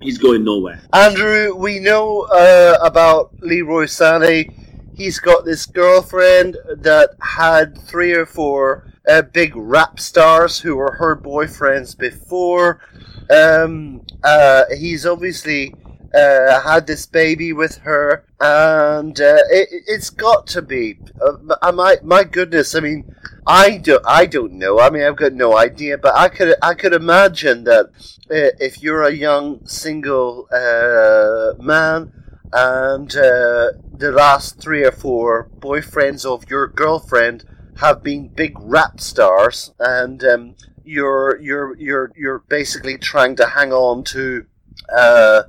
he's going nowhere. Andrew, we know uh, about Leroy Sané. He's got this girlfriend that had three or four uh, big rap stars who were her boyfriends before. Um, uh, he's obviously uh, had this baby with her, and uh, it, it's got to be. Uh, my my goodness, I mean, I don't I don't know. I mean, I've got no idea, but I could I could imagine that uh, if you're a young single man and uh, the last three or four boyfriends of your girlfriend have been big rap stars, and um, you're you're you're you're basically trying to hang on to uh,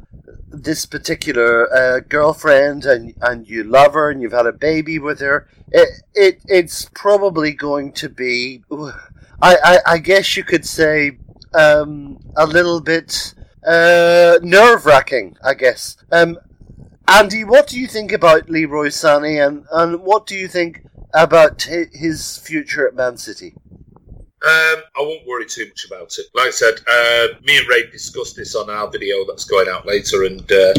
this particular uh, girlfriend, and and you love her, and you've had a baby with her. It it it's probably going to be, I I, I guess you could say, um, a little bit uh, nerve wracking. I guess. Um, Andy, what do you think about Leroy Sané, and and what do you think about his future at Man City? Um, I won't worry too much about it. Like I said, uh, me and Ray discussed this on our video that's going out later, and uh,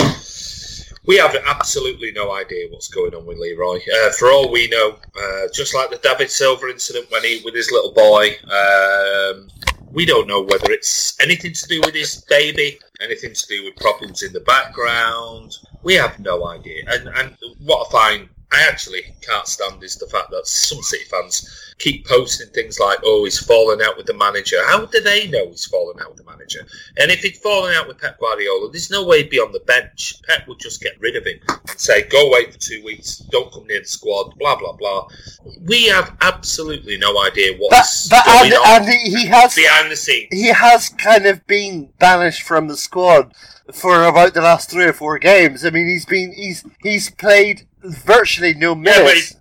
we have absolutely no idea what's going on with Leroy. Uh, for all we know, uh, just like the David Silva incident when he with his little boy, um, we don't know whether it's anything to do with his baby, anything to do with problems in the background. We have no idea. And and what I find I actually can't stand is the fact that some City fans keep posting things like, "Oh, he's fallen out with the manager." How do they know he's fallen out with the manager? And if he'd fallen out with Pep Guardiola, there's no way he'd be on the bench. Pep would just get rid of him and say, "Go away for two weeks. Don't come near the squad." Blah blah blah. We have absolutely no idea what's but going Andy, on Andy, he has behind the scenes. he has kind of been banished from the squad for about the last three or four games. I mean, he's been he's he's played virtually no minutes.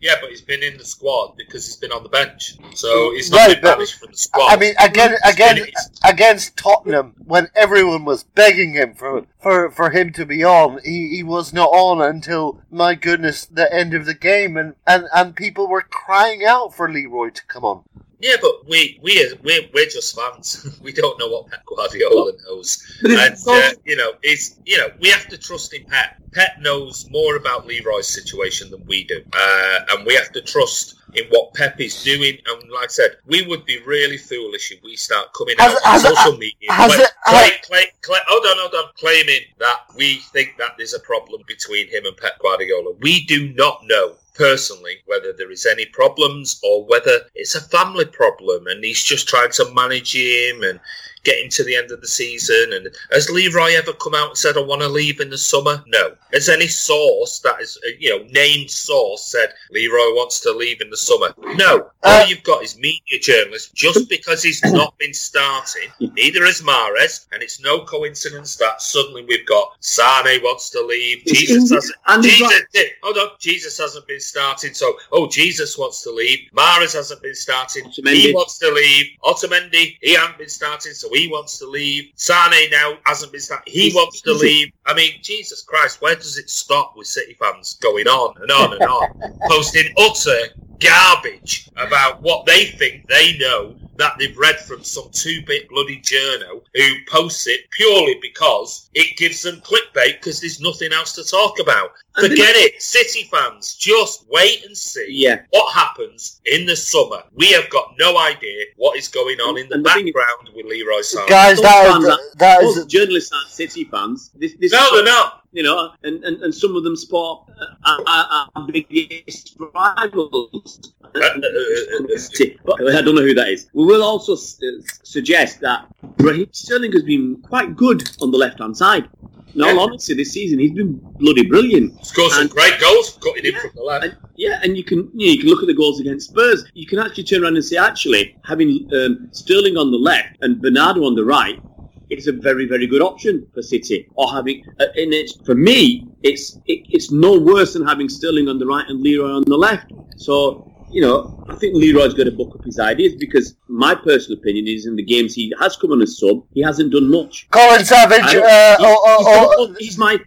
yeah, but he's been in the squad because he's been on the bench, so he's not Right, been banished from the squad. I mean, again, again, against Tottenham, when everyone was begging him for for, for him to be on, he, he was not on until my goodness, the end of the game, and, and, and people were crying out for Leroy to come on. Yeah, but we we we're, we're just fans. we don't know what Pep Guardiola knows, and uh, you know, it's you know, we have to trust in Pep. Pep knows more about Leroy's situation than we do, uh, and we have to trust in what Pep is doing. And like I said, we would be really foolish if we start coming Has- out on social media, has cla- it- cla- cla- cla- hold on, hold on, claiming that we think that there's a problem between him and Pep Guardiola. We do not know personally whether there is any problems or whether it's a family problem and he's just trying to manage him and getting to the end of the season. And has Leroy ever come out and said, I want to leave in the summer? No. Has any source that is, uh, you know, named source said Leroy wants to leave in the summer? No. All Uh, you've got is media journalists. Just because he's not been starting, neither has Mahrez, and it's no coincidence that suddenly we've got Sane wants to leave, Jesus hasn't. and Jesus, right. hold on, Jesus hasn't been starting, so oh, Jesus wants to leave. Mahrez hasn't been starting, he wants to leave. Otamendi, he hasn't been starting, so he wants to leave. Sane now hasn't been starting, he wants to leave. I mean, Jesus Christ, where does it stop with City fans going on and on and on, posting utter garbage about what they think they know that they've read from some two-bit bloody journo who posts it purely because it gives them clickbait because there's nothing else to talk about. And Forget it, City fans. Just wait and see Yeah. what happens in the summer. We have got no idea what is going on in the And the thing is- background with Leroy Sané. Guys, Those that fans is, that Most journalists aren't City fans. This, this No, is they're not. You know, and, and, and some of them support uh, our, our biggest rivals. Uh, uh, uh, But I don't know who that is. We will also s- suggest that Raheem Sterling has been quite good on the left hand side. In all Yeah. honesty, this season he's been bloody brilliant. Scored some great goals, cutting in from the left. And, yeah, and you can you, know, you can look at the goals against Spurs. You can actually turn around and say, actually, having um, Sterling on the left and Bernardo on the right, it's a very very good option for City. Or having, uh, and it's for me, it's it, it's no worse than having Sterling on the right and Leroy on the left. So. You know, I think Leroy's got to book up his ideas because my personal opinion is in the games he has come on as sub, he hasn't done much. Colin Savage. I Uh, he- oh, oh, he's, oh, the- he's my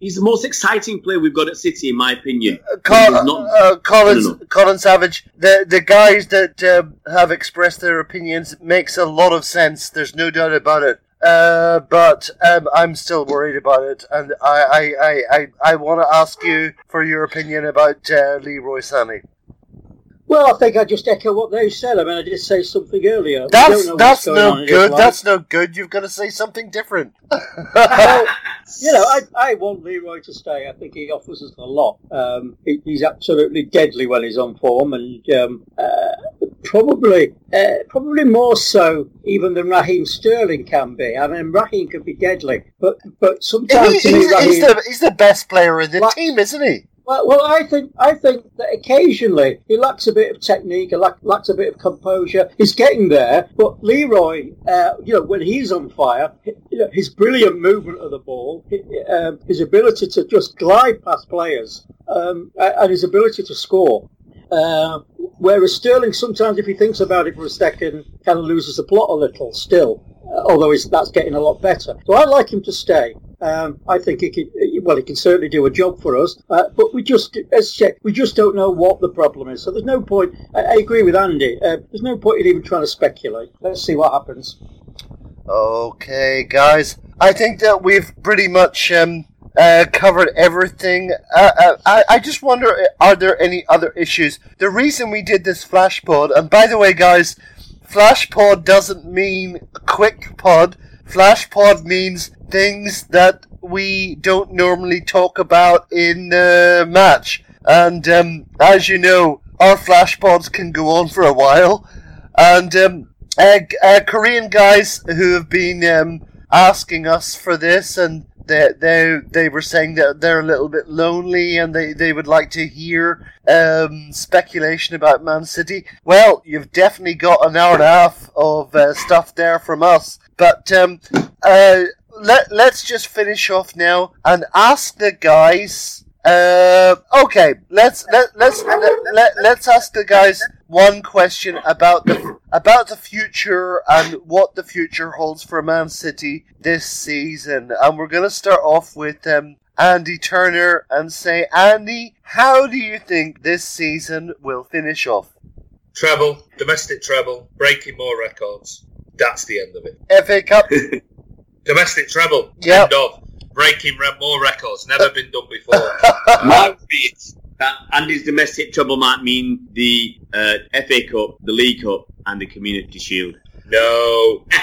he's the most exciting player we've got at City, in my opinion. Col- not- uh, Colin. Colin Savage, the the guys that um, have expressed their opinions makes a lot of sense. There's no doubt about it. Uh, but um, I'm still worried about it, and I I, I, I, I want to ask you for your opinion about uh, Leroy Sané. Well, I think I just echo what they said. I mean, I did say something earlier. That's that's what's going on no good. That's no good. You've got to say something different. Well, you know, I, I want Leroy to stay. I think he offers us a lot. Um, he, he's absolutely deadly when he's on form, and um, uh, probably uh, probably more so even than Raheem Sterling can be. I mean, Raheem can be deadly, but but sometimes He- to me, he's, Raheem, he's the he's the best player in the Like- team, isn't he? well, well, I think I think that occasionally he lacks a bit of technique, he lack, lacks a bit of composure. He's getting there, but Leroy, uh, you know, when he's on fire, you know, his brilliant movement of the ball, um, his ability to just glide past players, um, and his ability to score. Uh, whereas Sterling, sometimes if he thinks about it for a second, kind of loses the plot a little. Still, uh, although that's getting a lot better. So I like him to stay. Um, I think he can. Well, he can certainly do a job for us. Uh, but we just, as said, we just don't know what the problem is. So there's no point. I, I agree with Andy. Uh, there's no point in even trying to speculate. Let's see what happens. Okay, guys. I think that we've pretty much um, uh, covered everything. Uh, uh, I, I just wonder, are there any other issues? The reason we did this flash pod, and by the way, guys, flash pod doesn't mean quick pod. Flash pod means things that we don't normally talk about in the match. And um, as you know, our flash pods can go on for a while. And um, uh, uh, Korean guys who have been um, asking us for this, and they, they they were saying that they're a little bit lonely, and they, they would like to hear um, speculation about Man City. Well, you've definitely got an hour and a half of uh, stuff there from us, but um, uh, let let's just finish off now and ask the guys. Uh, okay, let's let let's let, let, let's ask the guys one question about the about the future and what the future holds for Man City this season. And we're gonna start off with um, Andy Turner and say, Andy, how do you think this season will finish off? Treble, domestic treble, breaking more records. That's the end of it. FA Cup. Domestic treble. Yep. End of. Breaking more records. Never been done before. Might be that his domestic trouble might mean the uh, FA Cup, the League Cup, and the Community Shield. No.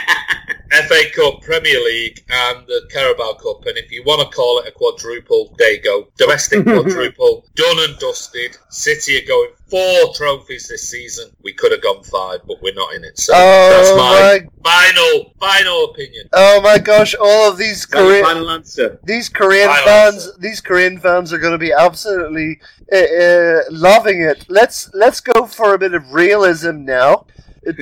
FA Cup, Premier League, and the Carabao Cup. And if you want to call it a quadruple, there you go. Domestic quadruple, done and dusted. City are going four trophies this season. We could have gone five, but we're not in it. So Oh, that's my, my- final, final opinion. Oh my gosh! All of these Is Korean final answer? these Korean Final fans, answer. these Korean fans are going to be absolutely uh, uh, loving it. Let's let's go for a bit of realism now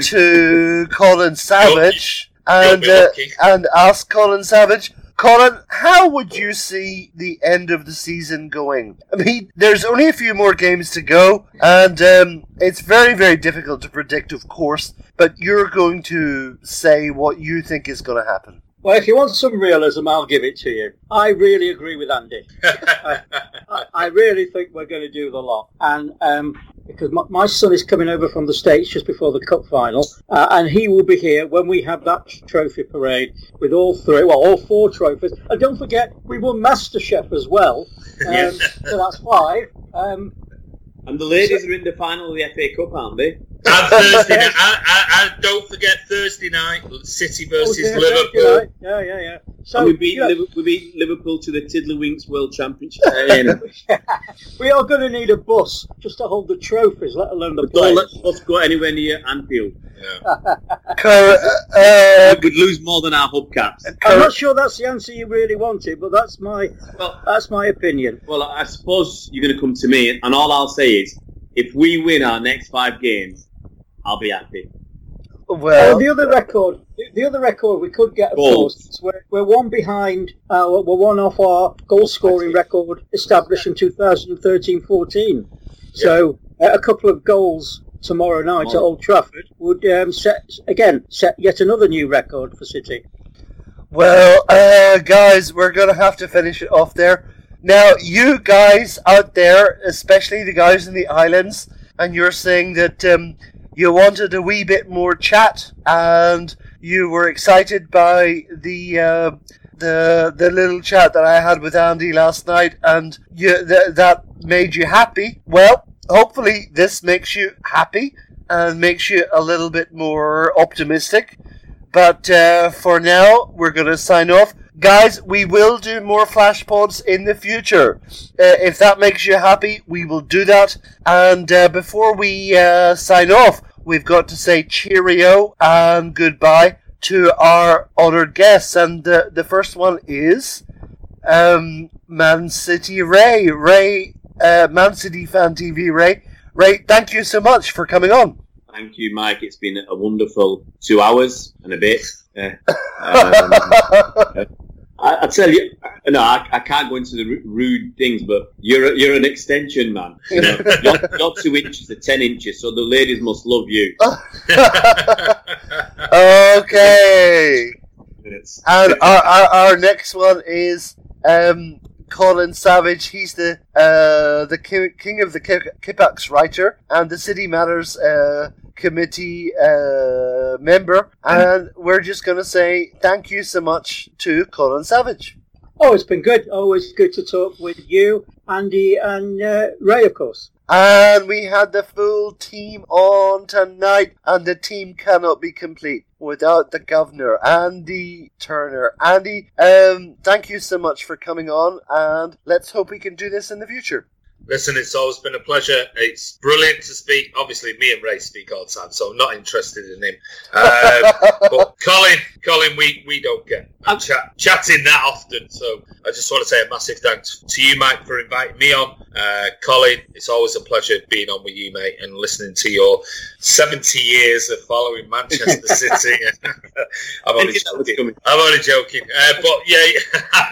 to Colin Savage and uh, and ask Colin Savage. Colin, how would you see the end of the season going? I mean, there's only a few more games to go, and um, it's very, very difficult to predict, of course. But you're going to say what you think is going to happen. Well, if you want some realism, I'll give it to you. I really agree with Andy. I, I really think we're going to do the lot. And um, because my, my son is coming over from the States just before the Cup final, uh, and he will be here when we have that trophy parade with all three, well, all four trophies. And don't forget, we won MasterChef as well. Um, so that's five. Um, And the ladies are in the final of the FA Cup, aren't they? And Thursday night, and, and don't forget Thursday night, City versus oh, yeah, Liverpool. Yeah, yeah, yeah. So and we beat, you know, Liverpool, we beat Liverpool to the Tiddlywinks World Championship. Uh, you know. we are going to need a bus just to hold the trophies, let alone the But don't let us go anywhere near Anfield. Yeah. Cor- uh, We'd lose more than our hubcaps. I'm not sure that's the answer you really wanted, but that's my Well, that's my opinion. well, I suppose you're going to come to me, and all I'll say is, if we win our next five games, I'll be happy. well, Uh, the other record, the, the other record we could get, of Goals. course, we're, we're one behind. Uh, we're one off our goal scoring record established in 2013-14. So uh, a couple of goals tomorrow night at Old Trafford would um, set again set yet another new record for City. Well, uh, guys, we're gonna have to finish it off there. Now, you guys out there, especially the guys in the islands, and you're saying that um, you wanted a wee bit more chat, and you were excited by the uh, the the little chat that I had with Andy last night, and you th- that made you happy. Well, hopefully, this makes you happy and makes you a little bit more optimistic. But uh, for now, we're going to sign off. Guys, we will do more flash pods in the future. Uh, if that makes you happy, we will do that. And uh, before we uh, sign off, we've got to say cheerio and goodbye to our honoured guests. And uh, the first one is um, Man City Ray. Ray, uh, Man City Fan TV Ray. Ray, thank you so much for coming on. Thank you, Mike. It's been a wonderful two hours and a bit. Um, I, I tell you, no, I, I can't go into the rude things, but you're a, you're an extension man. You know, two inches to ten inches, so the ladies must love you. okay. And our, our, our next one is um, Colin Savage. He's the uh, the king, king of the Kip- Kippax writer and the City Matters uh, committee uh, member. And we're just going to say thank you so much to Colin Savage. Oh, it's been good. Always good to talk with you, Andy, and uh, Ray, of course. And we had the full team on tonight, and the team cannot be complete without the governor, Andy Turner. Andy, um, thank you so much for coming on, and let's hope we can do this in the future. Listen, it's always been a pleasure. It's brilliant to speak. Obviously, me and Ray speak all the time, so I'm not interested in him. Um, but Colin, Colin, we, we don't get chat, chatting that often. So I just want to say a massive thanks to you, Mike, for inviting me on. Uh, Colin, it's always a pleasure being on with you, mate, and listening to your 70 years of following Manchester City. I'm only knew joking. I'm only joking, uh, but yeah,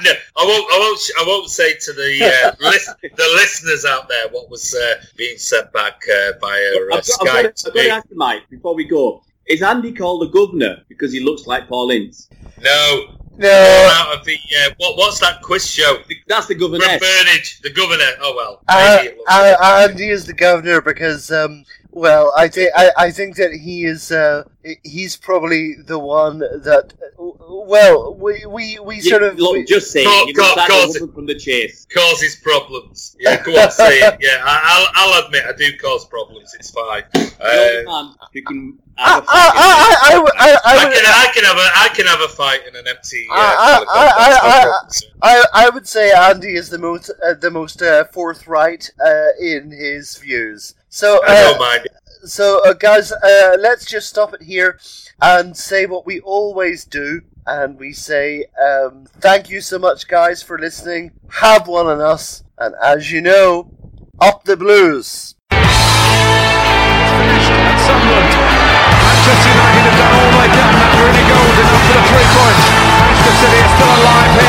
no, I won't. I won't. I won't say to the uh, lis- the listeners out there what was uh, being sent back uh, via uh, I've, got, I've, Skype. got to, to I've got to ask you, Mike, before we go. Is Andy called the governor because he looks like Paul Ince? No, No, out of the uh, what? What's that quiz show? That's the governor. governess. Burnage, the governor. Oh well, uh, maybe it looks uh, Andy is the governor because, um, well, I think I, I think that he is. Uh, he's probably the one that. Well, we we, we sort of. Look, we- just say Go- it. You go- look like woman from the chase. causes problems. Yeah, go on, say it. Yeah, I, I'll, I'll admit I do cause problems. It's fine. The Uh, man can I, can, I I can have a I can have a fight in an empty. Uh, I- I- telecom, that's no I- I- I, I would say Andy is the most uh, the most uh, forthright uh, in his views. So I uh, don't mind. So uh, guys, uh, let's just stop it here and say what we always do and we say um, thank you so much, guys, for listening. Have one on us, and as you know, up the blues. Manchester United have done all they can. Really for the three points. Manchester City are still alive here.